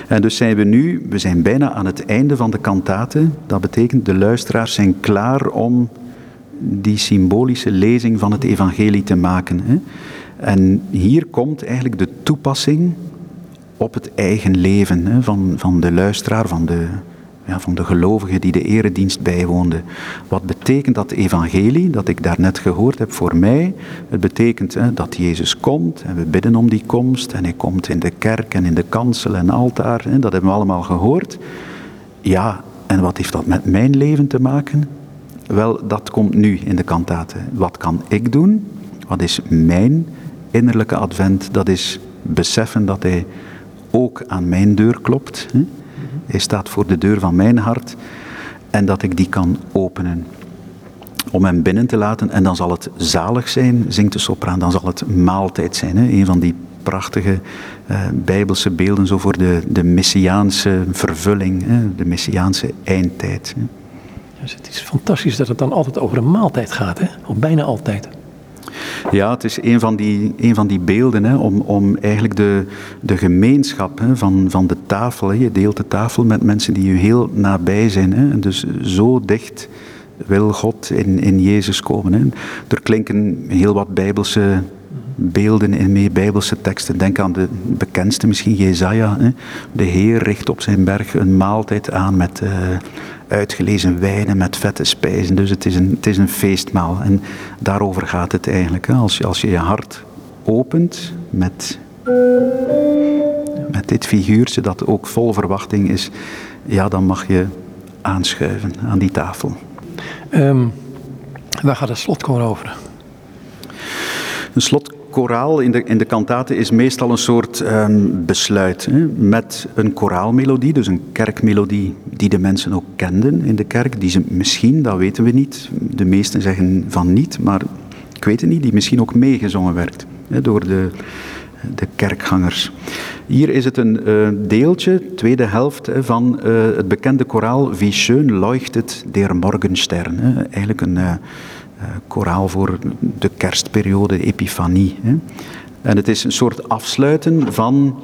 En dus zijn we nu, we zijn bijna aan het einde van de kantate. Dat betekent de luisteraars zijn klaar om die symbolische lezing van het evangelie te maken. En hier komt eigenlijk de toepassing op het eigen leven hè, van, van de luisteraar, van de, ja, van de gelovige die de eredienst bijwoonde. Wat betekent dat evangelie dat ik daarnet gehoord heb voor mij? Het betekent hè, dat Jezus komt en we bidden om die komst en hij komt in de kerk en in de kansel en altaar. Hè, dat hebben we allemaal gehoord. Ja, en wat heeft dat met mijn leven te maken? Wel, dat komt nu in de kantate. Wat kan ik doen? Wat is mijn innerlijke advent? Dat is beseffen dat hij ook aan mijn deur klopt. Hè? Hij staat voor de deur van mijn hart en dat ik die kan openen. Om hem binnen te laten en dan zal het zalig zijn, zingt de sopraan, dan zal het maaltijd zijn. Hè? Een van die prachtige uh, bijbelse beelden zo voor de, de messiaanse vervulling, hè? de messiaanse eindtijd. Hè? Dus het is fantastisch dat het dan altijd over een maaltijd gaat, hè? bijna altijd. Ja, het is een van die, een van die beelden hè, om, om eigenlijk de, de gemeenschap hè, van, van de tafel. Hè. Je deelt de tafel met mensen die je heel nabij zijn. Hè. Dus zo dicht wil God in, in Jezus komen. Hè. Er klinken heel wat bijbelse beelden in mee, bijbelse teksten. Denk aan de bekendste misschien, Jezaja. Hè? De Heer richt op zijn berg een maaltijd aan met uh, uitgelezen wijnen, met vette spijzen. Dus het is, een, het is een feestmaal. En daarover gaat het eigenlijk. Als, je, als je je hart opent met, met dit figuurtje dat ook vol verwachting is, ja, dan mag je aanschuiven aan die tafel. Um, waar gaat het slotkoor over? Een slotkoraal in de, in de kantate is meestal een soort um, besluit. Hè, met een koraalmelodie, dus een kerkmelodie die de mensen ook kenden in de kerk. Die ze misschien, dat weten we niet, de meesten zeggen van niet, maar ik weet het niet, die misschien ook meegezongen werd hè, door de, de kerkgangers. Hier is het een uh, deeltje, tweede helft, van uh, het bekende koraal Wie schön leuchtet der Morgenstern. Eigenlijk een uh, koraal voor de kerstperiode, de Epifanie. Hè. En het is een soort afsluiten van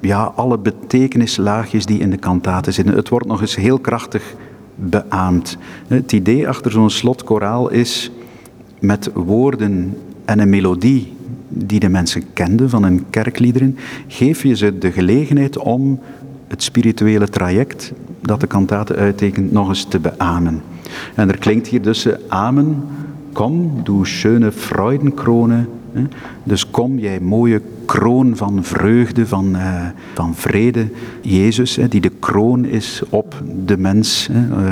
ja, alle betekenislaagjes die in de kantaten zitten. Het wordt nog eens heel krachtig beaamd. Het idee achter zo'n slotkoraal is met woorden en een melodie die de mensen kenden van hun kerkliederen, geef je ze de gelegenheid om het spirituele traject dat de kantate uittekent nog eens te beamen. En er klinkt hier dus amen, kom, du schöne Freudenkrone, dus kom jij mooie kroon van vreugde, van, uh, van vrede. Jezus, die de kroon is op de mens,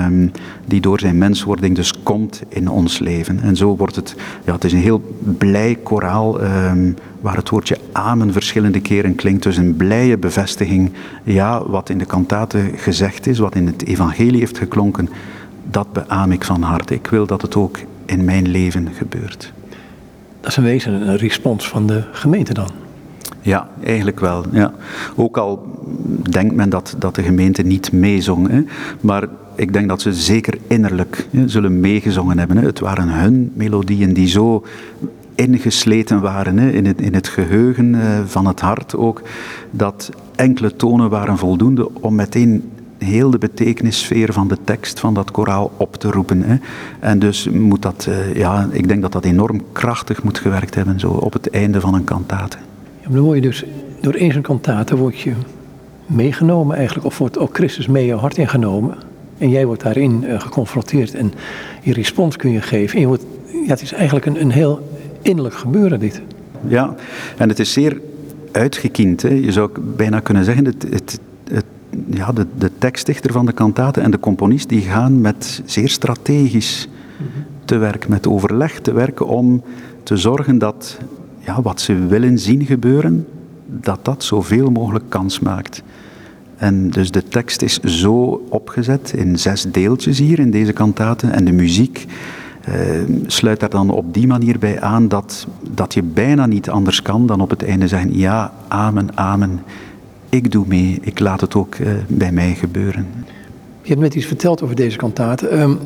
um, die door zijn menswording dus komt in ons leven. En zo wordt het, ja, het is een heel blij koraal um, waar het woordje amen verschillende keren klinkt. Dus een blije bevestiging, ja, wat in de kantate gezegd is, wat in het evangelie heeft geklonken, dat beaam ik van harte. Ik wil dat het ook in mijn leven gebeurt. Dat is een wezen een respons van de gemeente dan? Ja, eigenlijk wel. Ja. Ook al denkt men dat, dat de gemeente niet meezong. Hè. Maar ik denk dat ze zeker innerlijk hè, zullen meegezongen hebben. Hè. Het waren hun melodieën die zo ingesleten waren hè, in, het, in het geheugen uh, van het hart ook, dat enkele tonen waren voldoende om meteen heel de betekenissfeer van de tekst van dat koraal op te roepen. Hè. En dus moet dat, uh, ja, ik denk dat dat enorm krachtig moet gewerkt hebben, zo op het einde van een kantate. Ja, dan word je dus, door eens een kantate word je meegenomen eigenlijk, of wordt ook Christus mee je hart ingenomen. En jij wordt daarin uh, geconfronteerd en je respons kun je geven. En je wordt, ja, het is eigenlijk een, een heel innerlijk gebeuren dit. Ja, en het is zeer uitgekiend. Hè. Je zou bijna kunnen zeggen, het, het, het ja, de, de tekstdichter van de kantate en de componist die gaan met zeer strategisch te werk, met overleg te werken om te zorgen dat ja, wat ze willen zien gebeuren, dat dat zoveel mogelijk kans maakt. En dus de tekst is zo opgezet in zes deeltjes hier in deze kantate en de muziek eh, sluit daar dan op die manier bij aan dat, dat je bijna niet anders kan dan op het einde zeggen ja, amen, amen ik doe mee, ik laat het ook uh, bij mij gebeuren. Je hebt net iets verteld over deze kantaten. Um,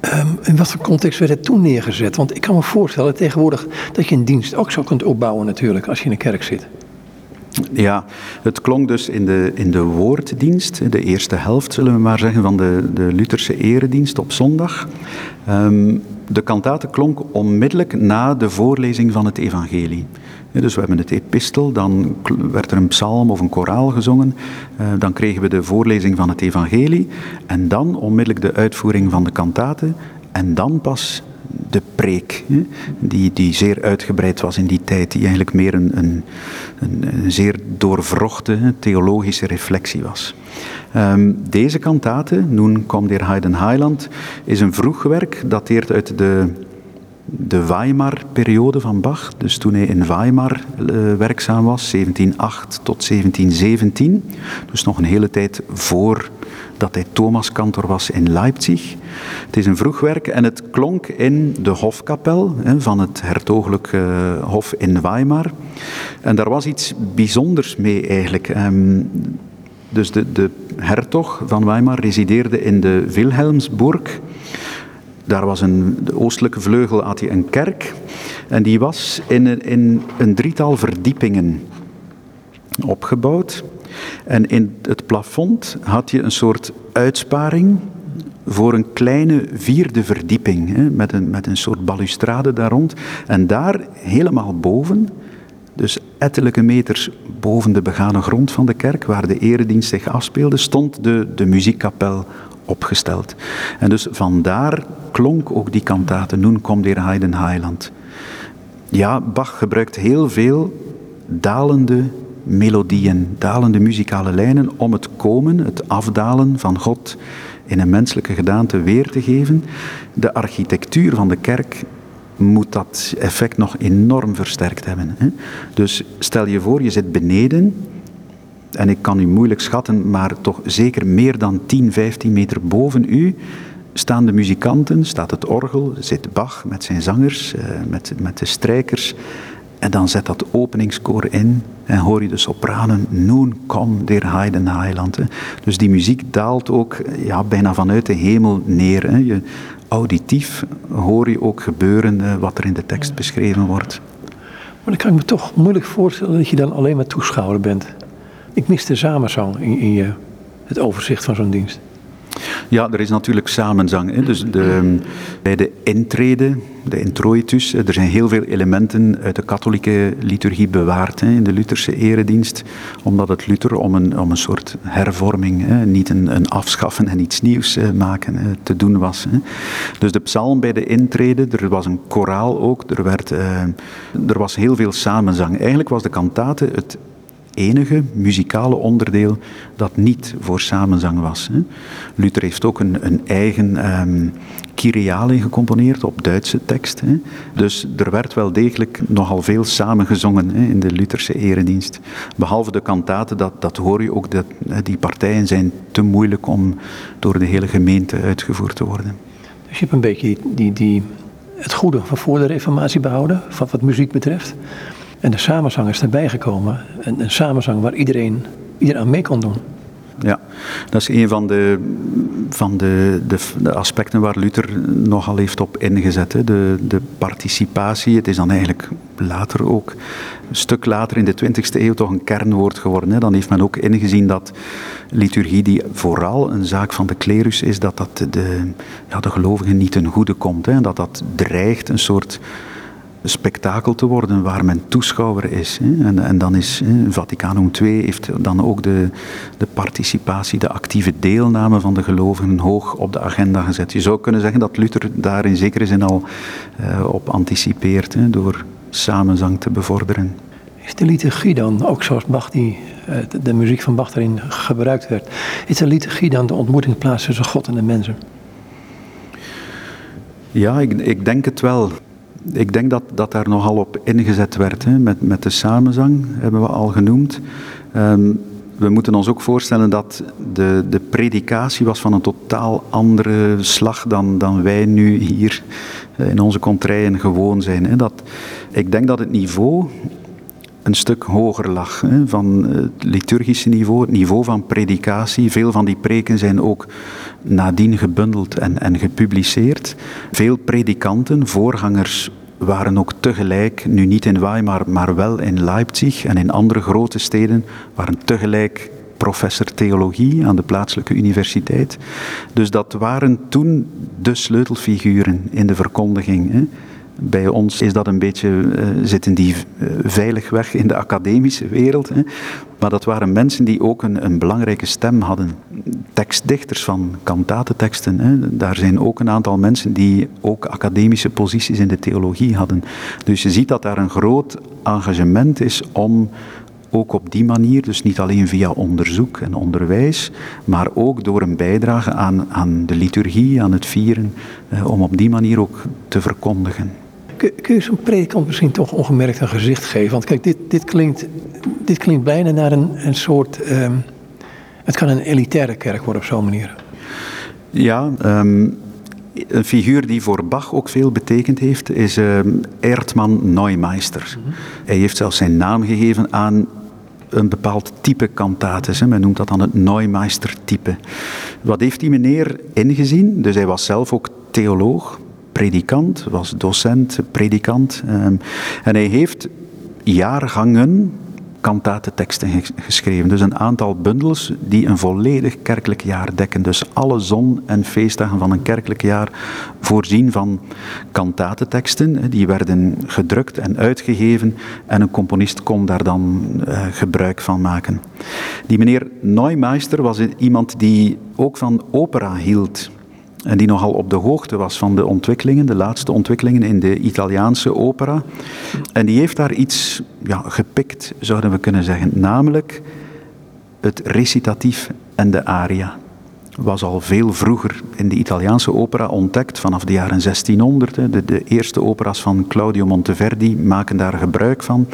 um, in wat voor context werd het toen neergezet? Want ik kan me voorstellen tegenwoordig dat je een dienst ook zo kunt opbouwen natuurlijk als je in een kerk zit. Ja, het klonk dus in de, in de woorddienst, de eerste helft zullen we maar zeggen, van de, de Lutherse eredienst op zondag. Um, de kantate klonk onmiddellijk na de voorlezing van het evangelie. Dus we hebben het epistel, dan werd er een psalm of een koraal gezongen, eh, dan kregen we de voorlezing van het evangelie. En dan onmiddellijk de uitvoering van de kantate en dan pas de preek, die, die zeer uitgebreid was in die tijd, die eigenlijk meer een, een, een, zeer doorvrochte theologische reflectie was. Um, deze kantate, Nun kommt der Heiden Heiland, is een vroeg werk, dateert uit de de Weimar-periode van Bach, dus toen hij in Weimar uh, werkzaam was, 1708 tot 1717, dus nog een hele tijd voor dat hij Thomaskantor was in Leipzig. Het is een vroeg werk en het klonk in de hofkapel hè, van het hertogelijk uh, hof in Weimar. En daar was iets bijzonders mee eigenlijk. Um, dus de, de hertog van Weimar resideerde in de Wilhelmsburg. Daar was een, de oostelijke vleugel had hij een kerk. En die was in een, in een drietal verdiepingen opgebouwd. En in het plafond had je een soort uitsparing voor een kleine vierde verdieping, hè, met, een, met een soort balustrade daar rond. En daar helemaal boven, dus ettelijke meters boven de begane grond van de kerk, waar de eredienst zich afspeelde, stond de, de muziekkapel opgesteld. En dus vandaar klonk ook die kantate, Nun komt der Heiden Heiland. Ja, Bach gebruikt heel veel dalende melodieën, dalende muzikale lijnen om het komen, het afdalen van God in een menselijke gedaante weer te geven. De architectuur van de kerk moet dat effect nog enorm versterkt hebben. Dus stel je voor, je zit beneden, en ik kan u moeilijk schatten, maar toch zeker meer dan 10, 15 meter boven u staan de muzikanten, staat het orgel, zit Bach met zijn zangers, eh, met, met de strijkers. En dan zet dat openingskoor in en hoor je de sopranen Noen kom der Heiden Heiland. Dus die muziek daalt ook ja, bijna vanuit de hemel neer. Hè. Je, auditief hoor je ook gebeuren eh, wat er in de tekst beschreven wordt. Maar dan kan ik me toch moeilijk voorstellen dat je dan alleen maar toeschouwer bent. Ik mis de samenzang in, in je, het overzicht van zo'n dienst. Ja, er is natuurlijk samenzang. Hè. Dus de, bij de intrede, de introitus, er zijn heel veel elementen uit de katholieke liturgie bewaard hè, in de Lutherse eredienst, omdat het Luther om een, om een soort hervorming, hè, niet een, een afschaffen en iets nieuws maken, te doen was. Dus de psalm bij de intrede, er was een koraal ook, er, werd, uh, er was heel veel samenzang. Eigenlijk was de kantate het enige muzikale onderdeel dat niet voor samenzang was. Luther heeft ook een, een eigen um, Kyriale gecomponeerd op Duitse tekst. Hè. Dus er werd wel degelijk nogal veel samengezongen hè, in de Lutherse eredienst. Behalve de kantaten, dat, dat hoor je ook, dat, die partijen zijn te moeilijk om door de hele gemeente uitgevoerd te worden. Dus je hebt een beetje die, die, het goede van voor de reformatie behouden, van wat muziek betreft. En de samenzang is erbij gekomen. Een, een samenzang waar iedereen, iedereen aan mee kon doen. Ja, dat is een van de, van de, de, de, aspecten waar Luther nogal heeft op ingezet. Hè. De, de participatie, het is dan eigenlijk later ook, een stuk later in de 20e eeuw toch een kernwoord geworden. Hè. Dan heeft men ook ingezien dat liturgie, die vooral een zaak van de klerus is, dat dat de, ja, de gelovigen niet ten goede komt. Hè. Dat dat dreigt een soort spektakel te worden waar men toeschouwer is. En, en dan is Vaticanum II heeft dan ook de, de participatie, de actieve deelname van de gelovigen hoog op de agenda gezet. Je zou kunnen zeggen dat Luther daar in zekere zin al uh, op anticipeert door samenzang te bevorderen. Is de liturgie dan, ook zoals Bach die, eh, de muziek van Bach daarin gebruikt werd, is de liturgie dan de ontmoetingsplaats tussen God en de mensen? Ja, ik, ik denk het wel ik denk dat, dat daar nogal op ingezet werd. Hè. Met, met de samenzang hebben we al genoemd. Um, we moeten ons ook voorstellen dat de, de predikatie was van een totaal andere slag dan, dan wij nu hier eh, in onze contraien gewoon zijn. Hè. Dat, ik denk dat het niveau een stuk hoger lag. Hè, van het liturgische niveau, het niveau van predikatie. Veel van die preken zijn ook nadien gebundeld en, en gepubliceerd. Veel predikanten, voorgangers waren ook tegelijk, nu niet in Weimar, maar wel in Leipzig en in andere grote steden, waren tegelijk professor theologie aan de plaatselijke universiteit. Dus dat waren toen de sleutelfiguren in de verkondiging. Hè. Bij ons is dat een beetje, uh, zitten die uh, veilig weg in de academische wereld. Hè. Maar dat waren mensen die ook een, een belangrijke stem hadden. Tekstdichters van kantatenteksten. Hè. Daar zijn ook een aantal mensen die ook academische posities in de theologie hadden. Dus je ziet dat daar een groot engagement is om ook op die manier, dus niet alleen via onderzoek en onderwijs, maar ook door een bijdrage aan, aan de liturgie, aan het vieren, eh, om op die manier ook te verkondigen. Kun, kun je zo'n predikant misschien toch ongemerkt een gezicht geven? Want kijk, dit, dit, klinkt, dit klinkt bijna naar een, een soort. Um, het kan een elitaire kerk worden op zo'n manier. Ja, um, een figuur die voor Bach ook veel betekend heeft, is uh, Erdmann Neumeister. Mm -hmm. Hij heeft zelfs zijn naam gegeven aan een bepaald type kantates. Men noemt dat dan het Neumeister-type. Wat heeft die meneer ingezien? Dus hij was zelf ook theoloog, predikant, was docent, predikant. Um, en hij heeft jaargangen kantatenteksten geschreven. Dus een aantal bundels die een volledig kerkelijk jaar dekken. Dus alle zon- en feestdagen van een kerkelijk jaar voorzien van kantatenteksten. Die werden gedrukt en uitgegeven en een componist kon daar dan uh, gebruik van maken. Die meneer Neumeister was iemand die ook van opera hield. En die nogal op de hoogte was van de ontwikkelingen, de laatste ontwikkelingen in de Italiaanse opera. En die heeft daar iets ja, gepikt, zouden we kunnen zeggen. Namelijk het recitatief en de aria. Was al veel vroeger in de Italiaanse opera ontdekt, vanaf de jaren 1600. De, de eerste opera's van Claudio Monteverdi maken daar gebruik van.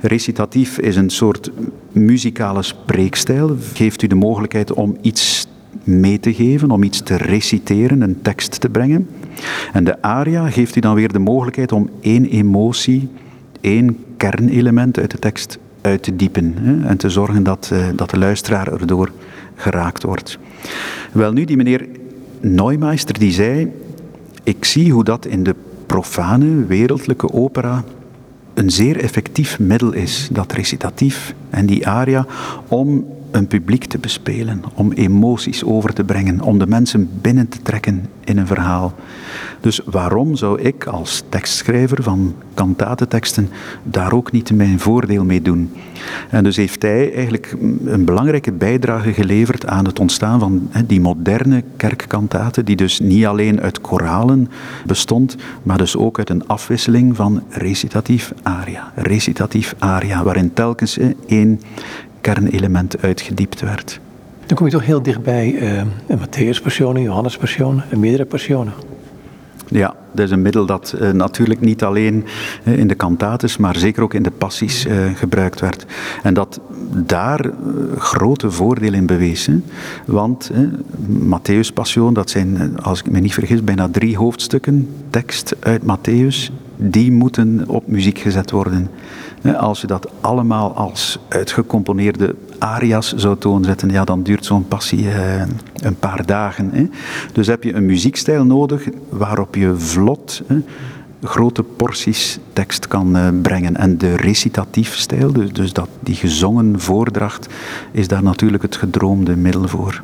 Recitatief is een soort muzikale spreekstijl. Geeft u de mogelijkheid om iets mee te geven, om iets te reciteren, een tekst te brengen. En de aria geeft u dan weer de mogelijkheid om één emotie, één kernelement uit de tekst uit te diepen hè, en te zorgen dat, uh, dat de luisteraar erdoor geraakt wordt. Wel nu, die meneer Neumeister die zei, ik zie hoe dat in de profane, wereldlijke opera een zeer effectief middel is, dat recitatief en die aria, om een publiek te bespelen, om emoties over te brengen, om de mensen binnen te trekken in een verhaal. Dus waarom zou ik als tekstschrijver van kantatenteksten daar ook niet mijn voordeel mee doen? En dus heeft hij eigenlijk een belangrijke bijdrage geleverd aan het ontstaan van die moderne kerkkantaten, die dus niet alleen uit koralen bestond, maar dus ook uit een afwisseling van recitatief aria, recitatief aria, waarin telkens één kernelement uitgediept werd. Dan kom je toch heel dichtbij uh, een Matthäus-passion, een Johannes-passion en meerdere passionen. Ja, dat is een middel dat uh, natuurlijk niet alleen uh, in de cantates, maar zeker ook in de passies uh, gebruikt werd. En dat daar grote voordeel in bewees. Hè? Want Matthäus Passion, dat zijn, als ik me niet vergis, bijna drie hoofdstukken tekst uit Matthäus, die moeten op muziek gezet worden. Als je dat allemaal als uitgecomponeerde aria's zou toonzetten, ja, dan duurt zo'n passie eh, een paar dagen. Dus heb je een muziekstijl nodig waarop je vlot grote porties tekst kan uh, brengen. En de recitatiefstijl, dus, dus dat, die gezongen voordracht, is daar natuurlijk het gedroomde middel voor.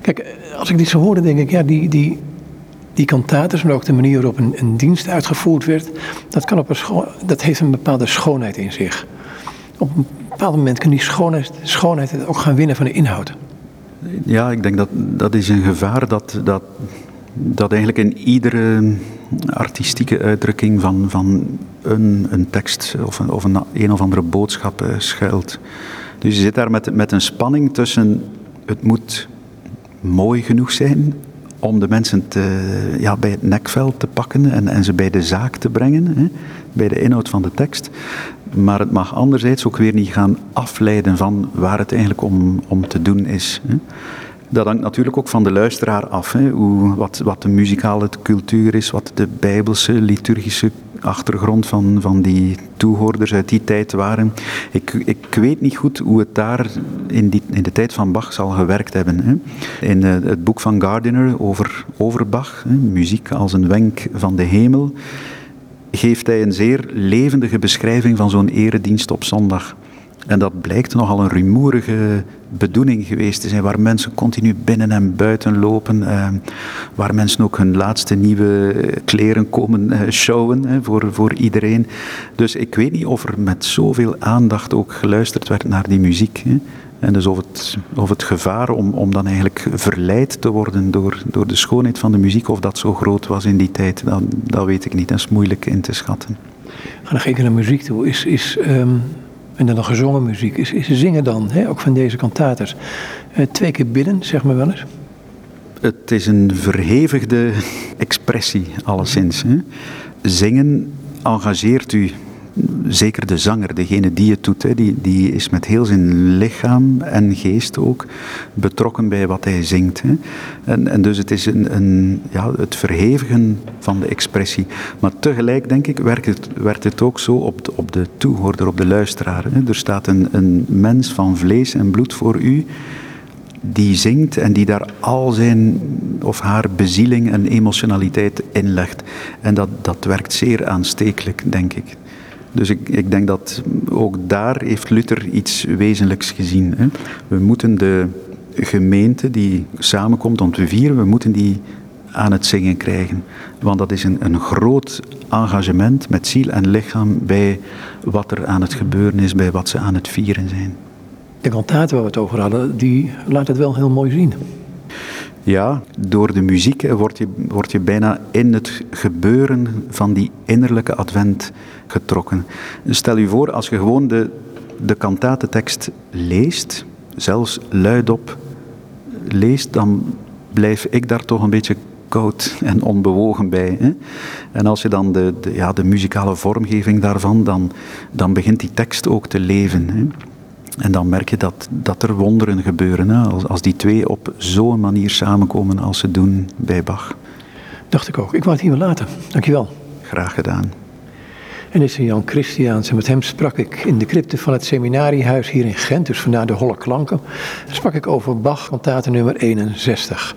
Kijk, als ik dit zo hoor, denk ik, ja, die, die, die kantates, maar ook de manier waarop een, dienst uitgevoerd werd, dat, kan op een dat heeft een bepaalde schoonheid in zich. Op een bepaald moment kan die schoonheid, ook gaan winnen van de inhoud. Ja, ik denk dat dat is een gevaar dat, dat, dat eigenlijk in iedere artistieke uitdrukking van, van een, een tekst of een, of een, een of andere boodschap uh, schuilt. Dus je zit daar met, met een spanning tussen het moet mooi genoeg zijn om de mensen te, ja, bij het nekveld te pakken en, en ze bij de zaak te brengen, hè, bij de inhoud van de tekst. Maar het mag anderzijds ook weer niet gaan afleiden van waar het eigenlijk om, om te doen is. Hè. Dat hangt natuurlijk ook van de luisteraar af. Hè, hoe, wat, wat de muzikale cultuur is, wat de bijbelse liturgische achtergrond van, van die toehoorders uit die tijd waren. Ik, ik weet niet goed hoe het daar in, die, in de tijd van Bach zal gewerkt hebben. Hè. In uh, het boek van Gardiner over, over Bach, hè, muziek als een wenk van de hemel, geeft hij een zeer levendige beschrijving van zo'n eredienst op zondag. En dat blijkt nogal een rumoerige bedoeling geweest te zijn, waar mensen continu binnen en buiten lopen, eh, waar mensen ook hun laatste nieuwe kleren komen eh, showen eh, voor, voor iedereen. Dus ik weet niet of er met zoveel aandacht ook geluisterd werd naar die muziek. En dus of het, of het gevaar om, om dan eigenlijk verleid te worden door, door de schoonheid van de muziek, of dat zo groot was in die tijd, dat, dat weet ik niet. Dat is moeilijk in te schatten. Ga nog even naar muziek toe. Is, is um en dan nog gezongen muziek. Is, is zingen dan, hè, ook van deze kantaters, uh, twee keer bidden, zeg maar wel eens? Het is een verhevigde expressie, alleszins. Hè. Zingen engageert u zeker de zanger, degene die het doet, hè, die, die is met heel zijn lichaam en geest ook betrokken bij wat hij zingt. Hè. En, en dus het is een, een, ja, het verhevigen van de expressie. Maar tegelijk, denk ik, werkt het, werkt het ook zo op de, op de toehoorder, op de luisteraar. Hè. Er staat een, een mens van vlees en bloed voor u die zingt en die daar al zijn of haar bezieling en emotionaliteit in legt. En dat, dat werkt zeer aanstekelijk, denk ik. Dus ik, ik denk dat ook daar heeft Luther iets wezenlijks gezien. Hè. We moeten de gemeente die samenkomt om te vieren, we moeten die aan het zingen krijgen. Want dat is een, een groot engagement met ziel en lichaam bij wat er aan het gebeuren is, bij wat ze aan het vieren zijn. De kantaten waar we het over hadden, die laat het wel heel mooi zien. Ja, door de muziek word je, word je bijna in het gebeuren van die innerlijke advent getrokken. Stel je voor, als je gewoon de, de kantatentekst leest, zelfs luidop leest, dan blijf ik daar toch een beetje koud en onbewogen bij. Hè? En als je dan de, de, ja, de muzikale vormgeving daarvan, dan, dan begint die tekst ook te leven. Hè? En dan merk je dat, dat er wonderen gebeuren, hè? Als, als die twee op zo'n manier samenkomen als ze doen bij Bach. Dacht ik ook. Ik wou het hier wel laten. Dankjewel. Graag gedaan. En is Jan Christiaans en met hem sprak ik in de crypte van het seminariehuis hier in Gent, dus vandaar de holle klanken. sprak ik over Bach, kantate nummer 61.